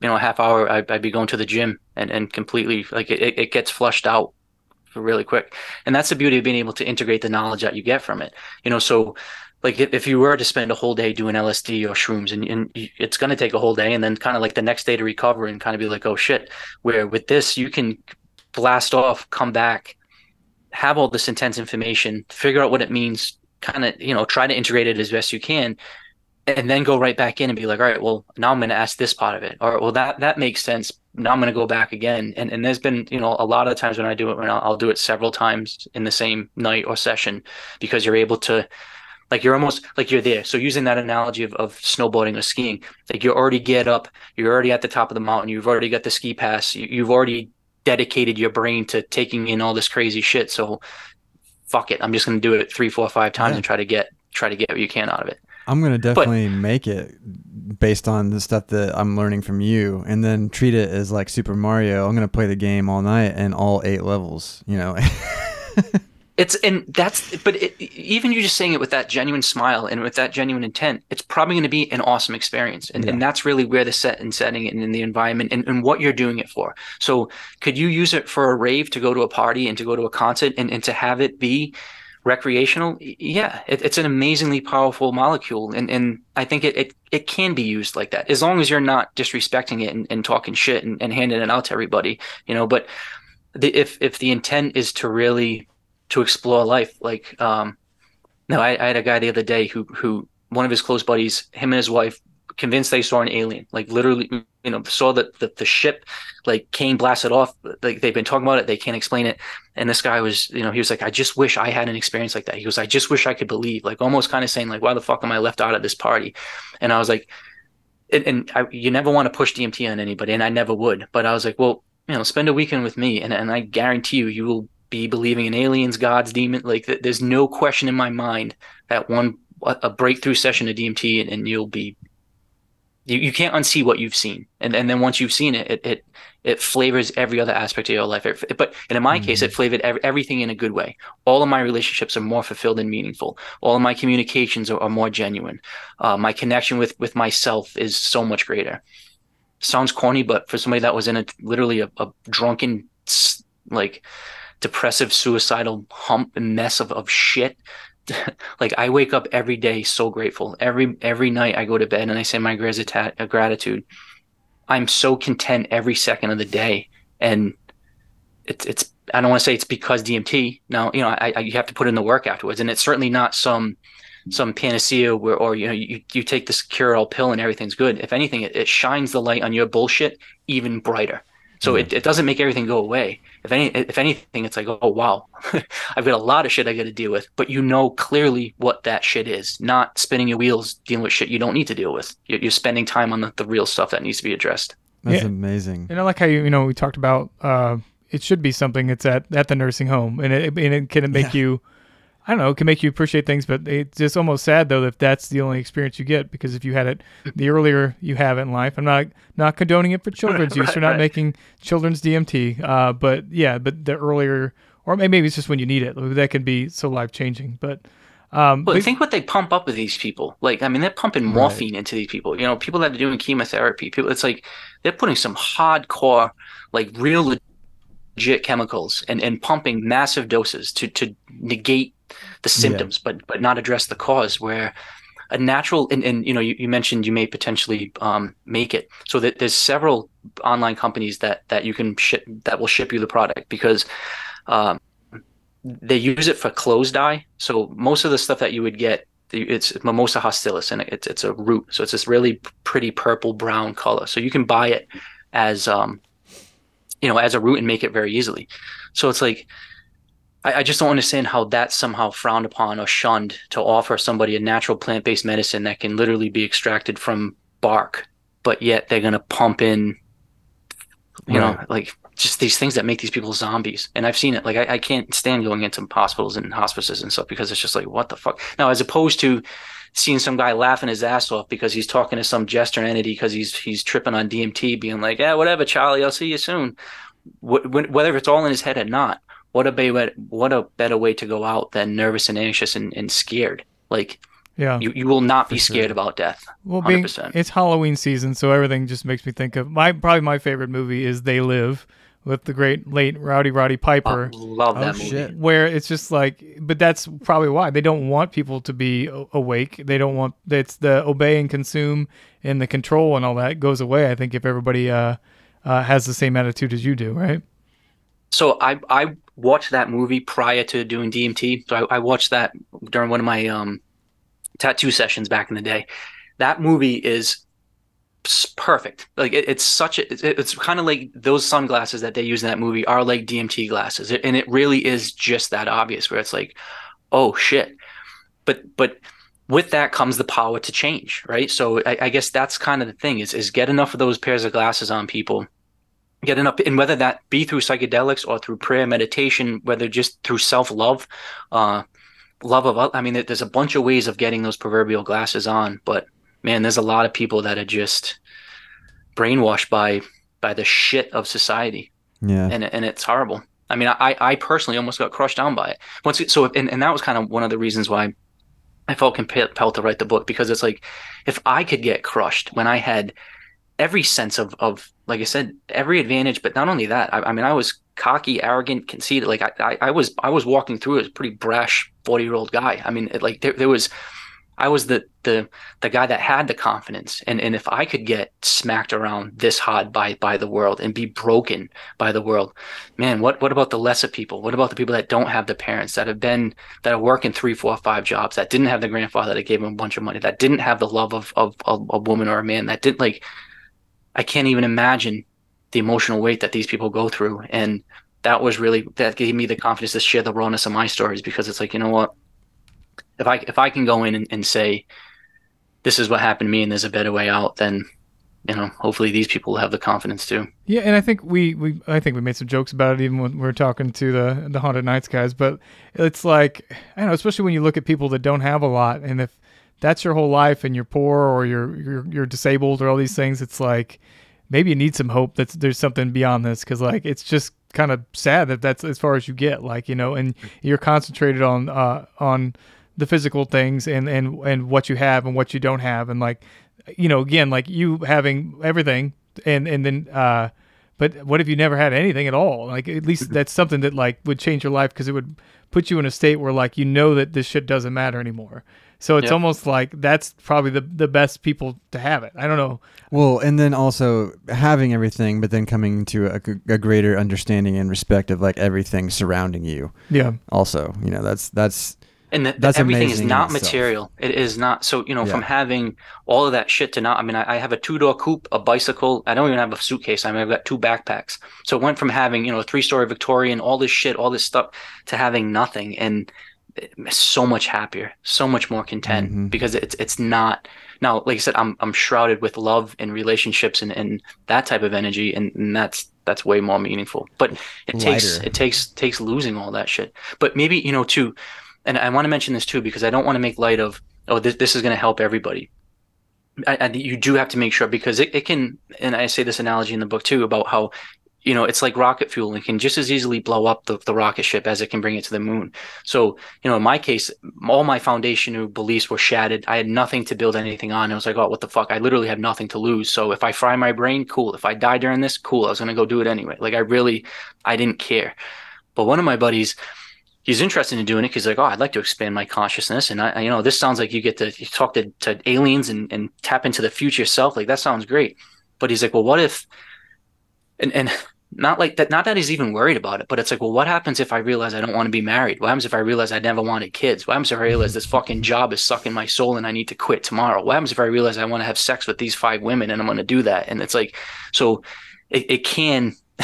you know, a half hour I'd, I'd be going to the gym and and completely like it, it gets flushed out really quick. And that's the beauty of being able to integrate the knowledge that you get from it. You know, so like if, if you were to spend a whole day doing LSD or shrooms and, and it's going to take a whole day and then kind of like the next day to recover and kind of be like, oh shit, where with this, you can blast off, come back, have all this intense information, figure out what it means, kind of, you know, try to integrate it as best you can and then go right back in and be like, all right, well, now I'm going to ask this part of it, or well, that that makes sense. Now I'm going to go back again. And and there's been, you know, a lot of times when I do it, when I'll, I'll do it several times in the same night or session, because you're able to, like, you're almost like you're there. So using that analogy of, of snowboarding or skiing, like you're already get up, you're already at the top of the mountain, you've already got the ski pass, you, you've already dedicated your brain to taking in all this crazy shit. So fuck it, I'm just going to do it three, four, five times Yeah. and try to get try to get what you can out of it. I'm gonna definitely make it based on the stuff that I'm learning from you, and then treat it as like Super Mario. I'm gonna play the game all night and all eight levels. You know, It's and that's but it, even you just saying it with that genuine smile and with that genuine intent, it's probably going to be an awesome experience, and and that's really where the set and setting and in the environment and, and what you're doing it for. So could you use it for a rave to go to a party and to go to a concert and, and to have it be recreational? Yeah, it, it's an amazingly powerful molecule, and and I think it it, it can be used like that as long as you're not disrespecting it and, and talking shit and, and handing it out to everybody, you know. But the, if if the intent is to really to explore life. Like, um, no, I, I had a guy the other day who, who one of his close buddies, him and his wife, convinced they saw an alien. Like, literally, you know, saw that the, the ship like came blasted off. Like they've been talking about it, they can't explain it. And this guy was, you know, he was like, I just wish I had an experience like that. He goes, I just wish I could believe. Like, almost kind of saying, like, why the fuck am I left out of this party? And I was like, and, and I, you never want to push DMT on anybody, and I never would. But I was like, well, you know, spend a weekend with me, and and I guarantee you, you will be believing in aliens, gods, demon. Like th- there's no question in my mind that one a breakthrough session of DMT, and, and you'll be you, you can't unsee what you've seen, and and then once you've seen it, it it, it flavors every other aspect of your life. It- but and in my case, it flavored ev- everything in a good way. All of my relationships are more fulfilled and meaningful. All of my communications are, are more genuine. Uh, my connection with with myself is so much greater. Sounds corny, but for somebody that was in a literally a, a drunken like depressive suicidal hump and mess of, of shit like i wake up every day so grateful. Every every night i go to bed and i say my gratitude i'm so content every second of the day. And it's it's i don't want to say it's because dmt now you know I, I you have to put in the work afterwards. And it's certainly not some some panacea where or you know you, you take this cure all pill and everything's good. If anything it, it shines the light on your bullshit even brighter so it, it doesn't make everything go away. If any, if anything, it's like, oh wow, I've got a lot of shit I got to deal with. But you know clearly what that shit is. Not spinning your wheels dealing with shit you don't need to deal with. You're, you're spending time on the, the real stuff that needs to be addressed. that's Yeah. amazing. And I like how you you know we talked about uh, it should be something that's at at the nursing home, and it and it can make Yeah. you. I don't know. It can make you appreciate things, but it's just almost sad though if that's the only experience you get. Because if you had it the earlier you have it in life, I'm not not condoning it for children's use. Right, We're not right. making children's DMT. Uh, but yeah, but the earlier, or maybe it's just when you need it, that can be so life changing. But Um, But but- think what they pump up with these people. Like, I mean, they're pumping Right. morphine into these people. You know, people that are doing chemotherapy. People, it's like they're putting some hardcore, like real legit chemicals and, and pumping massive doses to to negate the symptoms, but but not address the cause. Where a natural and, and you know you, you mentioned you may potentially um, make it so that there's several online companies that that you can ship that will ship you the product because um, they use it for clothes dye. So most of the stuff that you would get, it's Mimosa hostilis, and it's it's a root. So it's this really pretty purple brown color. So you can buy it as um, you know, as a root and make it very easily. So it's like I, I just don't understand how that's somehow frowned upon or shunned to offer somebody a natural plant-based medicine that can literally be extracted from bark, but yet they're gonna pump in, you know, like just these things that make these people zombies. And I've seen it. Like I, I can't stand going into hospitals and hospices and stuff because it's just like what the fuck. Now, as opposed to seeing some guy laughing his ass off because he's talking to some jester entity because he's he's tripping on DMT, being like, yeah, whatever, Charlie, I'll see you soon. Wh- wh- Whether it's all in his head or not, what a be- what a better way to go out than nervous and anxious and, and scared. Like yeah. you, you will not be For sure. scared about death. Well, being 100%. it's Halloween season, so everything just makes me think of my probably my favorite movie is They Live with the great late Rowdy Roddy I Piper. love Oh, that movie. shit. where it's just like but that's probably why they don't want people to be awake they don't want it's the obey and consume and the control and all that goes away i think if everybody uh, uh has the same attitude as you do right So I I watched that movie prior to doing DMT. So I, I watched that during one of my um tattoo sessions back in the day. That movie is perfect. Like it, it's such a it's, it's kind of like those sunglasses that they use in that movie are like DMT glasses, and it really is just that obvious. Where it's like, oh shit, but but with that comes the power to change, right? So I, I guess that's kind of the thing is is get enough of those pairs of glasses on people get enough and whether that be through psychedelics or through prayer meditation whether just through self-love uh love of i mean there's a bunch of ways of getting those proverbial glasses on but man there's a lot of people that are just brainwashed by by the shit of society. Yeah. and and it's horrible. I mean i i personally almost got crushed down by it. Once so and, and that was kind of one of the reasons why i felt compelled to write the book because it's like if i could get crushed when i had every sense of of like I said, every advantage. But not only that, I, I mean, I was cocky, arrogant, conceited. Like I, I, I was, I was walking through as a pretty brash forty year old guy. I mean, it, like there, there was, I was the the the guy that had the confidence, and and if I could get smacked around this hard by by the world and be broken by the world, man, what what about the lesser people? What about the people that don't have the parents that have been that are working three, four, five jobs that didn't have the grandfather that gave them a bunch of money that didn't have the love of of, of a woman or a man that didn't like I can't even imagine the emotional weight that these people go through. And that was really that gave me the confidence to share the rawness of my stories because it's like, you know what? If I if I can go in and, and say this is what happened to me and there's a better way out, then you know, hopefully these people will have the confidence too. Yeah, and I think we, we I think we made some jokes about it even when we were talking to the the haunted nights guys. But it's like I don't know, especially when you look at people that don't have a lot, and if that's your whole life and you're poor or you're you're you're disabled or all these things, it's like maybe you need some hope that there's something beyond this because like it's just kind of sad that that's as far as you get, like you know, and you're concentrated on uh on the physical things and and and what you have and what you don't have and like you know again like you having everything and and then uh but what if you never had anything at all? Like at least that's something that like would change your life because it would put you in a state where like you know that this shit doesn't matter anymore so it's Yep. almost like that's probably the the best people to have it i don't know Well, and then also having everything, but then coming to a, a greater understanding and respect of like everything surrounding you. yeah Also, you know, that's that's and that That's everything is not material. It is not. So you know, from having all of that shit to not. I mean, I, I have a two door coupe, a bicycle. I don't even have a suitcase. I mean, I've got two backpacks. So it went from having you know a three story Victorian, all this shit, all this stuff, to having nothing, and so much happier, so much more content Mhm. because it's it's not. Now, like I said, I'm I'm shrouded with love and relationships and, and that type of energy, and, and that's that's way more meaningful. But it takes it takes takes losing all that shit. But maybe you know too and I want to mention this too because I don't want to make light of oh this this is going to help everybody. I, I, you do have to make sure because it, it can, and I say this analogy in the book too about how you know, it's like rocket fuel and can just as easily blow up the, the rocket ship as it can bring it to the moon. So, you know, in my case, all my foundational beliefs were shattered. I had nothing to build anything on. I was like, oh, what the fuck? I literally have nothing to lose. So if I fry my brain, cool. If I die during this, cool. I was going to go do it anyway. Like I really, I didn't care. But one of my buddies, he's interested in doing it because he's like, oh, I'd like to expand my consciousness. And I, you know, this sounds like you get to you talk to, to aliens and, and tap into the future self. Like that sounds great. But he's like, well, what if and and not like that not that he's even worried about it but it's like well what happens if i realize i don't want to be married? What happens if i realize i never wanted kids? What happens if i realize this fucking job is sucking my soul and i need to quit tomorrow? What happens if i realize i want to have sex with these five women and i'm going to do that? And it's like so it, it can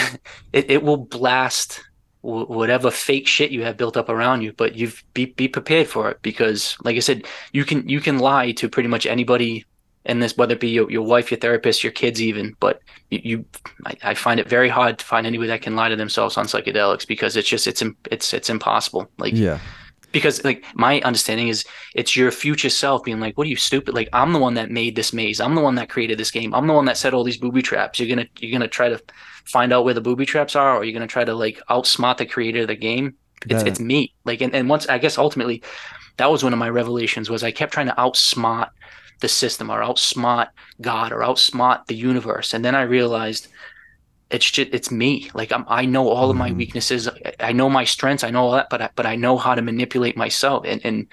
it, it will blast whatever fake shit you have built up around you but you've be, be prepared for it because like i said you can you can lie to pretty much anybody in this, whether it be your, your wife, your therapist, your kids, even. But you, you I, I, find it very hard to find anybody that can lie to themselves on psychedelics because it's just it's it's it's impossible. Like yeah. Because like my understanding is it's your future self being like, "What are you stupid? Like I'm the one that made this maze. I'm the one that created this game. I'm the one that set all these booby traps. You're gonna you're gonna try to find out where the booby traps are, or you're gonna try to like outsmart the creator of the game. It's it's me. Like and, and once I guess ultimately that was one of my revelations was I kept trying to outsmart the system or outsmart God or outsmart the universe. And then I realized it's just it's me. Like I'm, I know all of my mm-hmm. weaknesses. I know my strengths. I know all that, but I, but I know how to manipulate myself. And and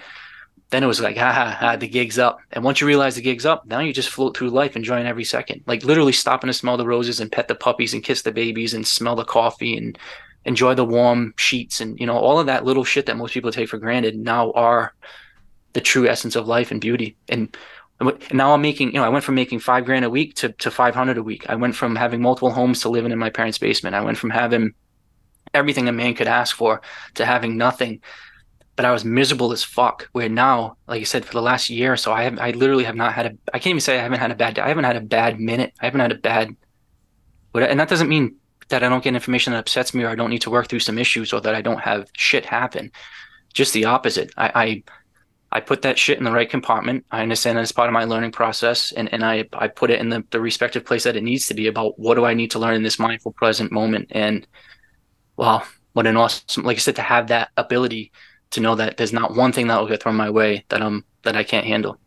then it was like, ha ha ha, the gig's up. And once you realize the gig's up, now you just float through life enjoying every second. Like literally stopping to smell the roses and pet the puppies and kiss the babies and smell the coffee and enjoy the warm sheets and you know all of that little shit that most people take for granted now are the true essence of life and beauty. And and now I'm making, you know, I went from making five grand a week to, to 500 a week. I went from having multiple homes to living in my parents' basement. I went from having everything a man could ask for to having nothing. But I was miserable as fuck. Where now, like I said, for the last year or so, I have, I literally have not had a, I can't even say I haven't had a bad day. I haven't had a bad minute. I haven't had a bad, and that doesn't mean that I don't get information that upsets me or I don't need to work through some issues or that I don't have shit happen. Just the opposite. I, I I put that shit in the right compartment. I understand that it's part of my learning process and, and I, I put it in the, the respective place that it needs to be about what do I need to learn in this mindful present moment. And wow, what an awesome, like I said, to have that ability to know that there's not one thing that will get thrown my way that I'm, that I can't handle.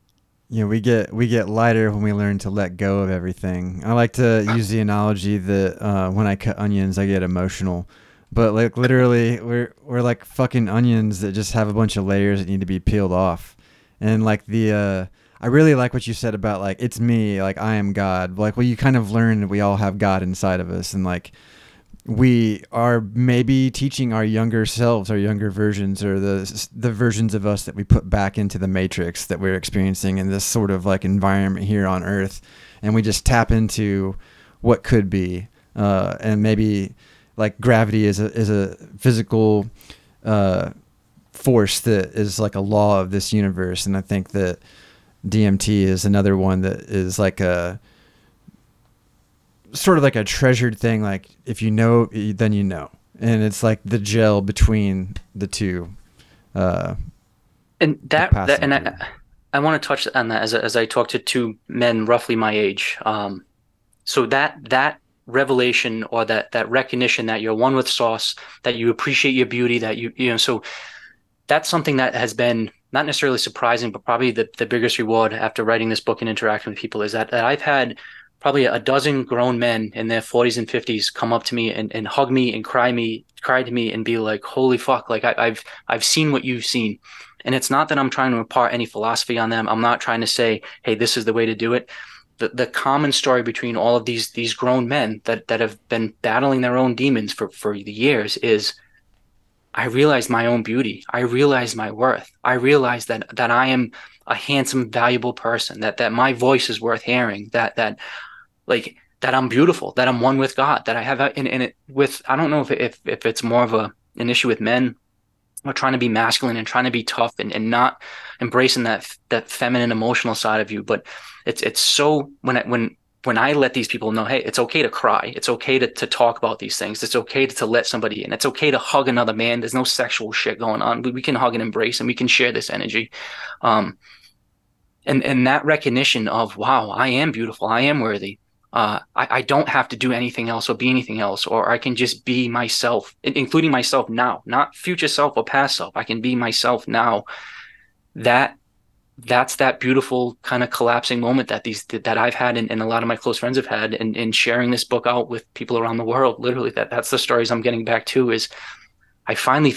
Yeah, we get we get lighter when we learn to let go of everything. I like to use the analogy that uh, when I cut onions, I get emotional but like literally we're we're like fucking onions that just have a bunch of layers that need to be peeled off. And like the uh i really like what you said about like it's me like i am god. Like well you kind of learn we all have god inside of us. And like we are maybe teaching our younger selves our younger versions or the the versions of us that we put back into the matrix that we're experiencing in this sort of like environment here on earth. And we just tap into what could be uh, and maybe like gravity is a is a physical uh, force that is like a law of this universe, and I think that DMT is another one that is like a sort of like a treasured thing. Like if you know, then you know, and it's like the gel between the two. Uh, and that, that and I, I want to touch on that as as I talk to two men roughly my age. Um, so that that revelation or that that recognition that you're one with source that you appreciate your beauty that you you know so that's something that has been not necessarily surprising but probably the, the biggest reward after writing this book and interacting with people is that, that i've had probably a dozen grown men in their 40s and 50s come up to me and, and hug me and cry me cry to me and be like holy fuck like I, i've i've seen what you've seen. And it's not that i'm trying to impart any philosophy on them. I'm not trying to say hey this is the way to do it the, the common story between all of these these grown men that that have been battling their own demons for for the years is I realized my own beauty. I realized my worth. I realized that that I am a handsome, valuable person. That that my voice is worth hearing. That that like that I'm beautiful. That I'm one with God. That I have in it with I don't know if if if it's more of a an issue with men or trying to be masculine and trying to be tough and, and not embracing that that feminine emotional side of you. But it's it's so when I, when when I let these people know, hey, it's okay to cry. It's okay to, to talk about these things. It's okay to, to let somebody in. It's okay to hug another man. There's no sexual shit going on. We, we can hug and embrace and we can share this energy. Um, and, and that recognition of, wow, I am beautiful. I am worthy. Uh, I, I don't have to do anything else or be anything else, or I can just be myself, including myself now, not future self or past self. I can be myself now. That that's that beautiful kind of collapsing moment that these that I've had and, and a lot of my close friends have had and in, in sharing this book out with people around the world. Literally, that that's the stories I'm getting back to is I finally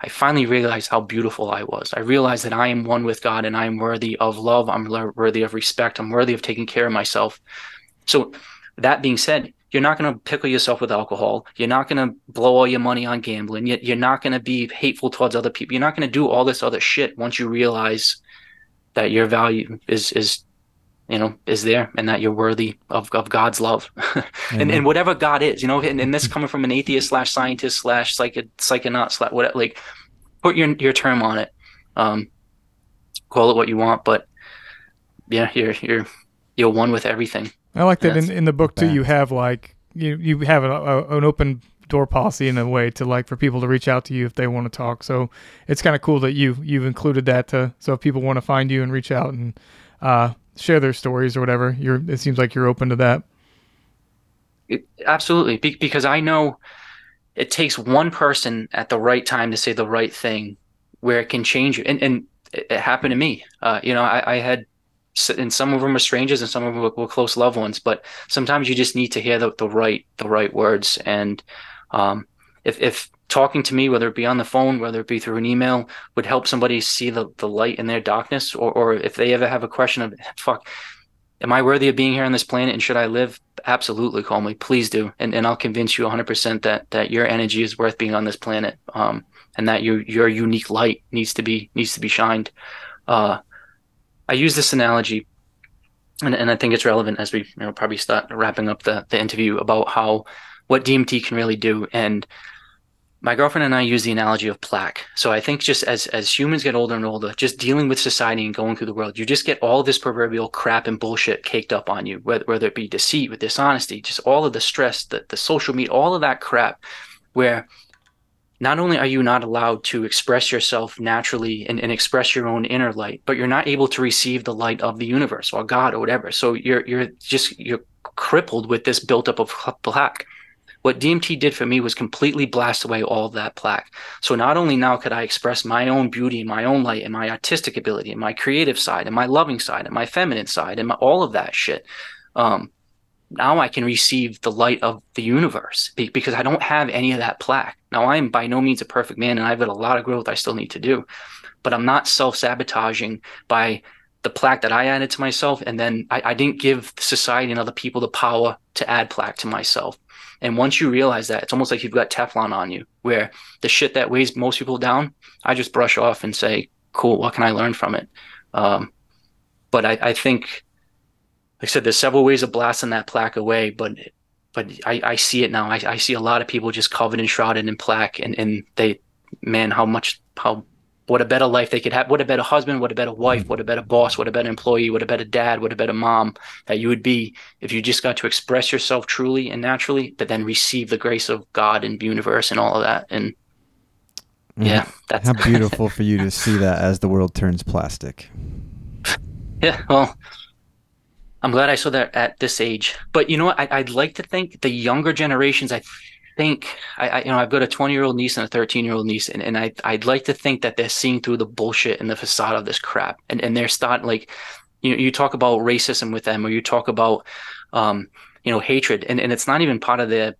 I finally realized how beautiful I was. I realized that I am one with God and I am worthy of love. I'm worthy of respect. I'm worthy of taking care of myself. So that being said, you're not going to pickle yourself with alcohol. You're not going to blow all your money on gambling. You're not going to be hateful towards other people. You're not going to do all this other shit once you realize that your value is is you know is there and that you're worthy of, of god's love and, and whatever god is you know and, and this coming from an atheist slash scientist slash psych psychonaut slash what like put your your term on it um call it what you want but yeah you're you're you're one with everything i like that in, in the book too you have like you you have a, a, an open door policy in a way to like for people to reach out to you if they want to talk. So it's kind of cool that you you've included that to so if people want to find you and reach out and uh, share their stories or whatever, you're it seems like you're open to that. It, absolutely, Be- because I know it takes one person at the right time to say the right thing where it can change you. And and it, happened to me. Uh, you know, I, I had and some of them are strangers and some of them were, close loved ones but sometimes you just need to hear the, the right the right words and um, if, if talking to me, whether it be on the phone, whether it be through an email, would help somebody see the, the light in their darkness, or, or if they ever have a question of, fuck, am I worthy of being here on this planet and should I live? Absolutely, call me. Please do. And, and I'll convince you 100% that, that your energy is worth being on this planet um, and that your, your unique light needs to be, needs to be shined. Uh, I use this analogy and, and I think it's relevant as we you know, probably start wrapping up the, the interview about how what DMT can really do. And my girlfriend and I use the analogy of plaque. So I think just as as humans get older and older, just dealing with society and going through the world, you just get all this proverbial crap and bullshit caked up on you, whether, whether it be deceit, with dishonesty, just all of the stress, the, the social media, all of that crap, where not only are you not allowed to express yourself naturally and, and express your own inner light, but you're not able to receive the light of the universe or God or whatever. So you're you're just you're crippled with this buildup of plaque. What DMT did for me was completely blast away all of that plaque. So not only now could I express my own beauty and my own light and my artistic ability and my creative side and my loving side and my feminine side and my, all of that shit. Um, now I can receive the light of the universe because I don't have any of that plaque. Now I am by no means a perfect man and I've got a lot of growth I still need to do, but I'm not self sabotaging by the plaque that I added to myself. And then I, I didn't give society and other people the power to add plaque to myself. And once you realize that, it's almost like you've got Teflon on you, where the shit that weighs most people down, I just brush off and say, cool, what can I learn from it? Um, but I, I, think, I said, there's several ways of blasting that plaque away, but but I, I see it now. I, I see a lot of people just covered and shrouded in plaque, and, and they, man, how much, how what a better life they could have, what a better husband, what a better wife, what a better boss, what a better employee, what a better dad, what a better mom that you would be if you just got to express yourself truly and naturally, but then receive the grace of God and the universe and all of that. And mm-hmm. yeah, that's how beautiful for you to see that as the world turns plastic. Yeah, well, I'm glad I saw that at this age. But you know what? I, would like to think the younger generations, I think I, I, you know I've got a 20 year old niece and a 13 year old niece and, and I I'd like to think that they're seeing through the bullshit and the facade of this crap and and they're starting like you know you talk about racism with them or you talk about um you know hatred and, and it's not even part of their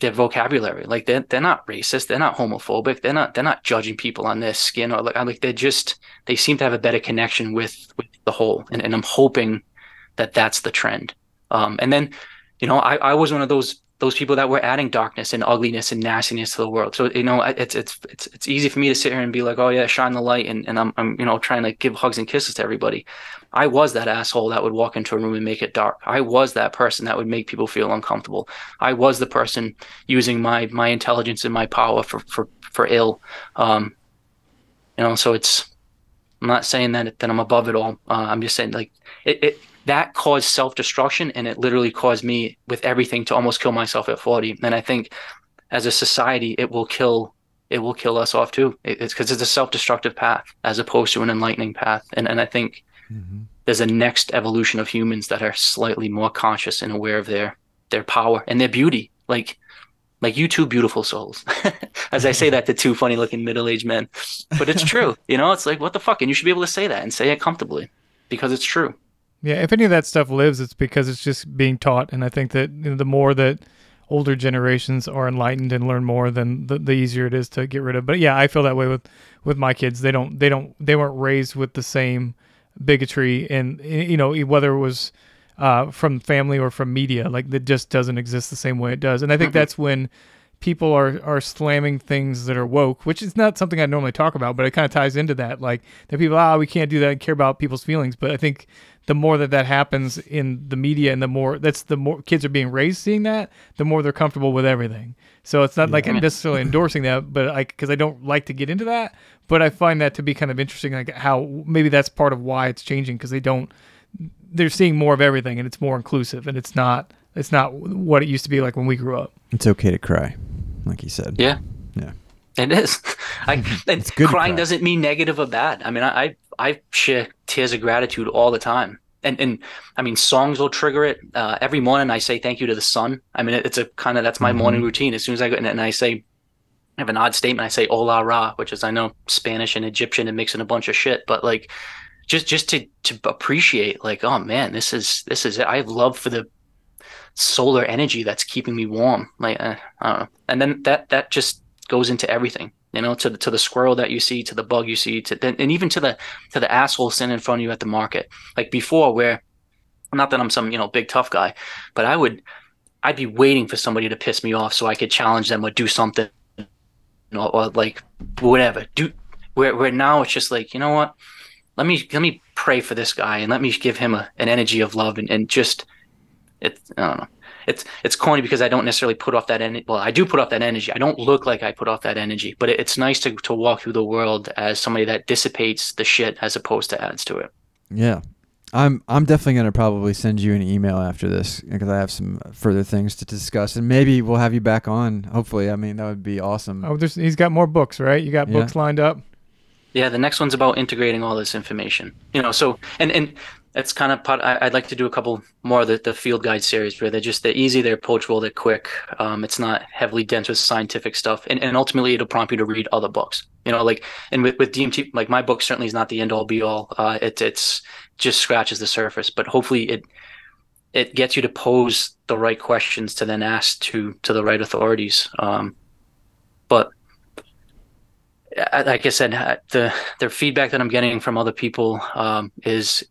their vocabulary like they're, they're not racist they're not homophobic they're not they're not judging people on their skin or like like they're just they seem to have a better connection with with the whole and, and I'm hoping that that's the trend um and then you know I, I was one of those those people that were adding darkness and ugliness and nastiness to the world. So you know, it's it's it's it's easy for me to sit here and be like, oh yeah, shine the light, and, and I'm I'm you know trying to give hugs and kisses to everybody. I was that asshole that would walk into a room and make it dark. I was that person that would make people feel uncomfortable. I was the person using my my intelligence and my power for for for ill. Um, you know, so it's. I'm not saying that that I'm above it all. Uh, I'm just saying like it, it that caused self destruction and it literally caused me with everything to almost kill myself at 40 and i think as a society it will kill it will kill us off too it's because it's a self-destructive path as opposed to an enlightening path and and i think mm-hmm. there's a next evolution of humans that are slightly more conscious and aware of their their power and their beauty. Like like you two beautiful souls. As I say that to two funny looking middle aged men. But it's true. you know, it's like what the fuck? And you should be able to say that and say it comfortably because it's true. Yeah, if any of that stuff lives, it's because it's just being taught. And I think that you know, the more that older generations are enlightened and learn more, then the, the easier it is to get rid of. But yeah, I feel that way with with my kids. They don't they don't they weren't raised with the same bigotry and you know whether it was uh, from family or from media like it just doesn't exist the same way it does and i think mm-hmm. that's when people are are slamming things that are woke which is not something i normally talk about but it kind of ties into that like that people ah we can't do that and care about people's feelings but i think the more that that happens in the media and the more that's the more kids are being raised seeing that the more they're comfortable with everything so it's not yeah. like i'm necessarily endorsing that but like because i don't like to get into that but i find that to be kind of interesting like how maybe that's part of why it's changing because they don't they're seeing more of everything and it's more inclusive and it's not it's not what it used to be like when we grew up it's okay to cry like you said yeah yeah it is. I, it's good crying doesn't mean negative or bad. I mean, I, I share tears of gratitude all the time. And, and I mean, songs will trigger it. Uh, every morning I say thank you to the sun. I mean, it's a kind of, that's my mm-hmm. morning routine. As soon as I go in and I say, I have an odd statement. I say "Hola Ra," which is I know Spanish and Egyptian and mixing a bunch of shit, but like just just to to appreciate, like, oh man, this is this is it. I have love for the solar energy that's keeping me warm. Like, uh, I don't know. And then that that just goes into everything you know, to the, to the squirrel that you see, to the bug you see, to and even to the to the asshole standing in front of you at the market. Like before, where not that I'm some you know big tough guy, but I would I'd be waiting for somebody to piss me off so I could challenge them or do something, you know, or like whatever. Do where where now it's just like you know what, let me let me pray for this guy and let me give him a, an energy of love and, and just it I don't know it's it's corny because I don't necessarily put off that energy. Well, I do put off that energy. I don't look like I put off that energy, but it, it's nice to to walk through the world as somebody that dissipates the shit as opposed to adds to it. Yeah. I'm I'm definitely gonna probably send you an email after this because I have some further things to discuss and maybe we'll have you back on. Hopefully, I mean that would be awesome. Oh, there's, he's got more books, right? You got yeah. books lined up. Yeah, the next one's about integrating all this information. You know, so and and that's kind of part. I, would like to do a couple more of the, the field guide series where they're just they're easy, they're approachable, they're quick. Um, it's not heavily dense with scientific stuff, and, and ultimately it'll prompt you to read other books. You know, like and with, with DMT, like my book certainly is not the end all be all. Uh, it it's just scratches the surface, but hopefully it it gets you to pose the right questions to then ask to to the right authorities. Um, but like I said, the the feedback that I'm getting from other people um, is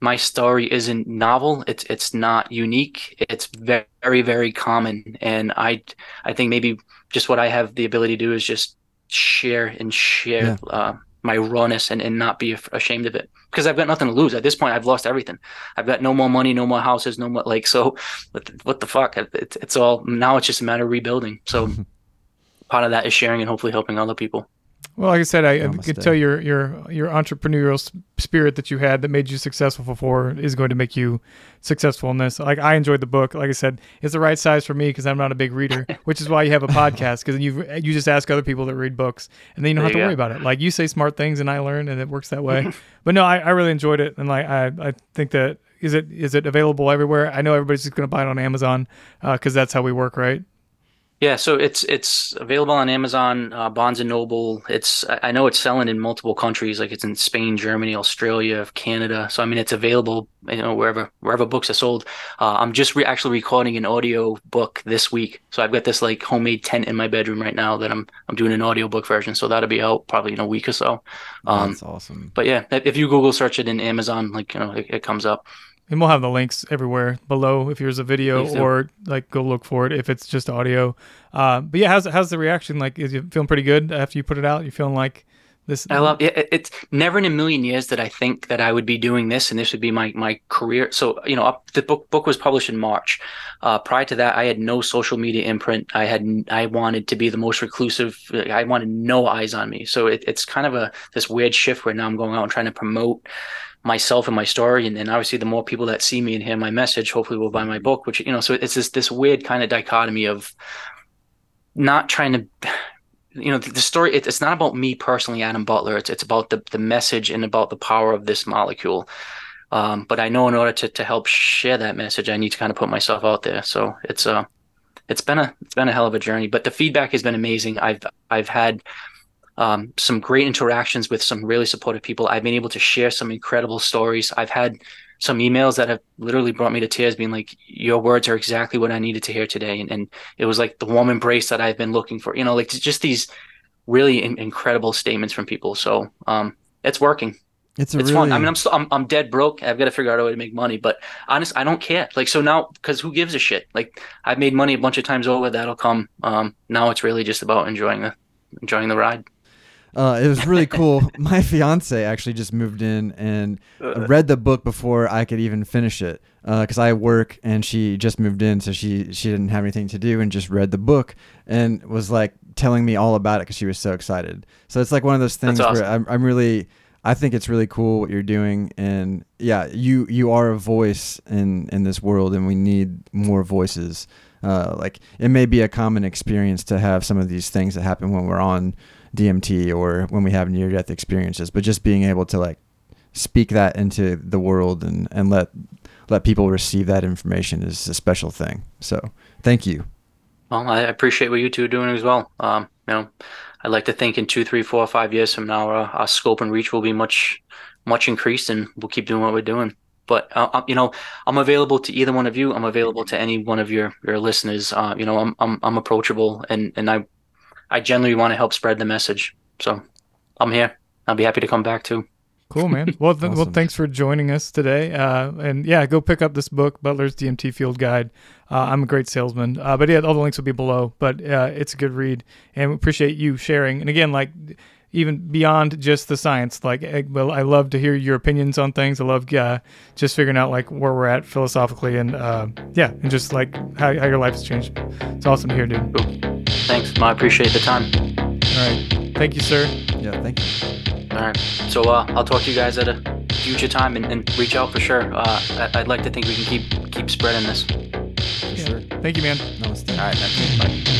my story isn't novel. It's it's not unique. It's very very common, and I I think maybe just what I have the ability to do is just share and share yeah. uh, my rawness and, and not be ashamed of it because I've got nothing to lose at this point. I've lost everything. I've got no more money, no more houses, no more like so. What, what the fuck? It, it's all now. It's just a matter of rebuilding. So part of that is sharing and hopefully helping other people. Well, like I said, I, I could tell your your your entrepreneurial spirit that you had that made you successful before is going to make you successful in this. Like I enjoyed the book. Like I said, it's the right size for me because I'm not a big reader, which is why you have a podcast because you you just ask other people that read books and then you don't there have to worry about it. Like you say smart things and I learn and it works that way. but no, I, I really enjoyed it and like I I think that is it is it available everywhere? I know everybody's just going to buy it on Amazon because uh, that's how we work, right? Yeah, so it's it's available on Amazon, uh, Barnes and Noble. It's I know it's selling in multiple countries, like it's in Spain, Germany, Australia, Canada. So I mean, it's available, you know, wherever wherever books are sold. Uh, I'm just re- actually recording an audio book this week, so I've got this like homemade tent in my bedroom right now that I'm I'm doing an audio book version. So that'll be out probably in a week or so. Um, That's awesome. But yeah, if you Google search it in Amazon, like you know, it, it comes up and we'll have the links everywhere below if there's a video or like go look for it if it's just audio. Uh, but yeah, how's how's the reaction? Like, is you feeling pretty good after you put it out? You feeling like this? I love it. It's never in a million years that I think that I would be doing this and this would be my my career. So you know, up, the book book was published in March. Uh, prior to that, I had no social media imprint. I had I wanted to be the most reclusive. I wanted no eyes on me. So it, it's kind of a this weird shift where now I'm going out and trying to promote myself and my story and, and obviously the more people that see me and hear my message hopefully will buy my book which you know so it's this this weird kind of dichotomy of not trying to you know the, the story it, it's not about me personally adam butler it's it's about the the message and about the power of this molecule Um, but I know in order to, to help share that message, I need to kind of put myself out there. So it's uh it's been a it's been a hell of a journey. But the feedback has been amazing. I've I've had um, some great interactions with some really supportive people. I've been able to share some incredible stories. I've had some emails that have literally brought me to tears, being like, "Your words are exactly what I needed to hear today," and, and it was like the warm embrace that I've been looking for. You know, like just these really in- incredible statements from people. So um, it's working. It's, it's really... fun. I mean, I'm still I'm, I'm dead broke. I've got to figure out a way to make money. But honest, I don't care. Like so now, because who gives a shit? Like I've made money a bunch of times over. That'll come. Um, now it's really just about enjoying the enjoying the ride. Uh, it was really cool. My fiance actually just moved in and uh. read the book before I could even finish it because uh, I work and she just moved in, so she she didn't have anything to do and just read the book and was like telling me all about it because she was so excited. So it's like one of those things awesome. where I'm, I'm really I think it's really cool what you're doing, and yeah, you you are a voice in in this world, and we need more voices. Uh, like it may be a common experience to have some of these things that happen when we're on DMT or when we have near death experiences, but just being able to like speak that into the world and, and let let people receive that information is a special thing. So thank you. Well, I appreciate what you two are doing as well. Um, you know, I'd like to think in two, three, four, five years from now, our, our scope and reach will be much, much increased, and we'll keep doing what we're doing. But uh, uh, you know, I'm available to either one of you. I'm available to any one of your your listeners. Uh, you know, I'm I'm I'm approachable, and and I I generally want to help spread the message. So I'm here. I'll be happy to come back too. Cool, man. Well, th- awesome. well, thanks for joining us today. Uh, and yeah, go pick up this book, Butler's DMT Field Guide. Uh, I'm a great salesman. Uh, but yeah, all the links will be below. But uh, it's a good read, and we appreciate you sharing. And again, like even beyond just the science, like eh, well, I love to hear your opinions on things. I love uh, just figuring out like where we're at philosophically, and uh, yeah, and just like how, how your life has changed. It's awesome to hear, dude. Cool. Thanks. I appreciate the time. All right. Thank you, sir. Yeah, thank you. All right. So uh, I'll talk to you guys at a future time and, and reach out for sure. Uh, I, would like to think we can keep keep spreading this. Yeah. Sure. Thank you, man. Namaste. All right, man. Bye.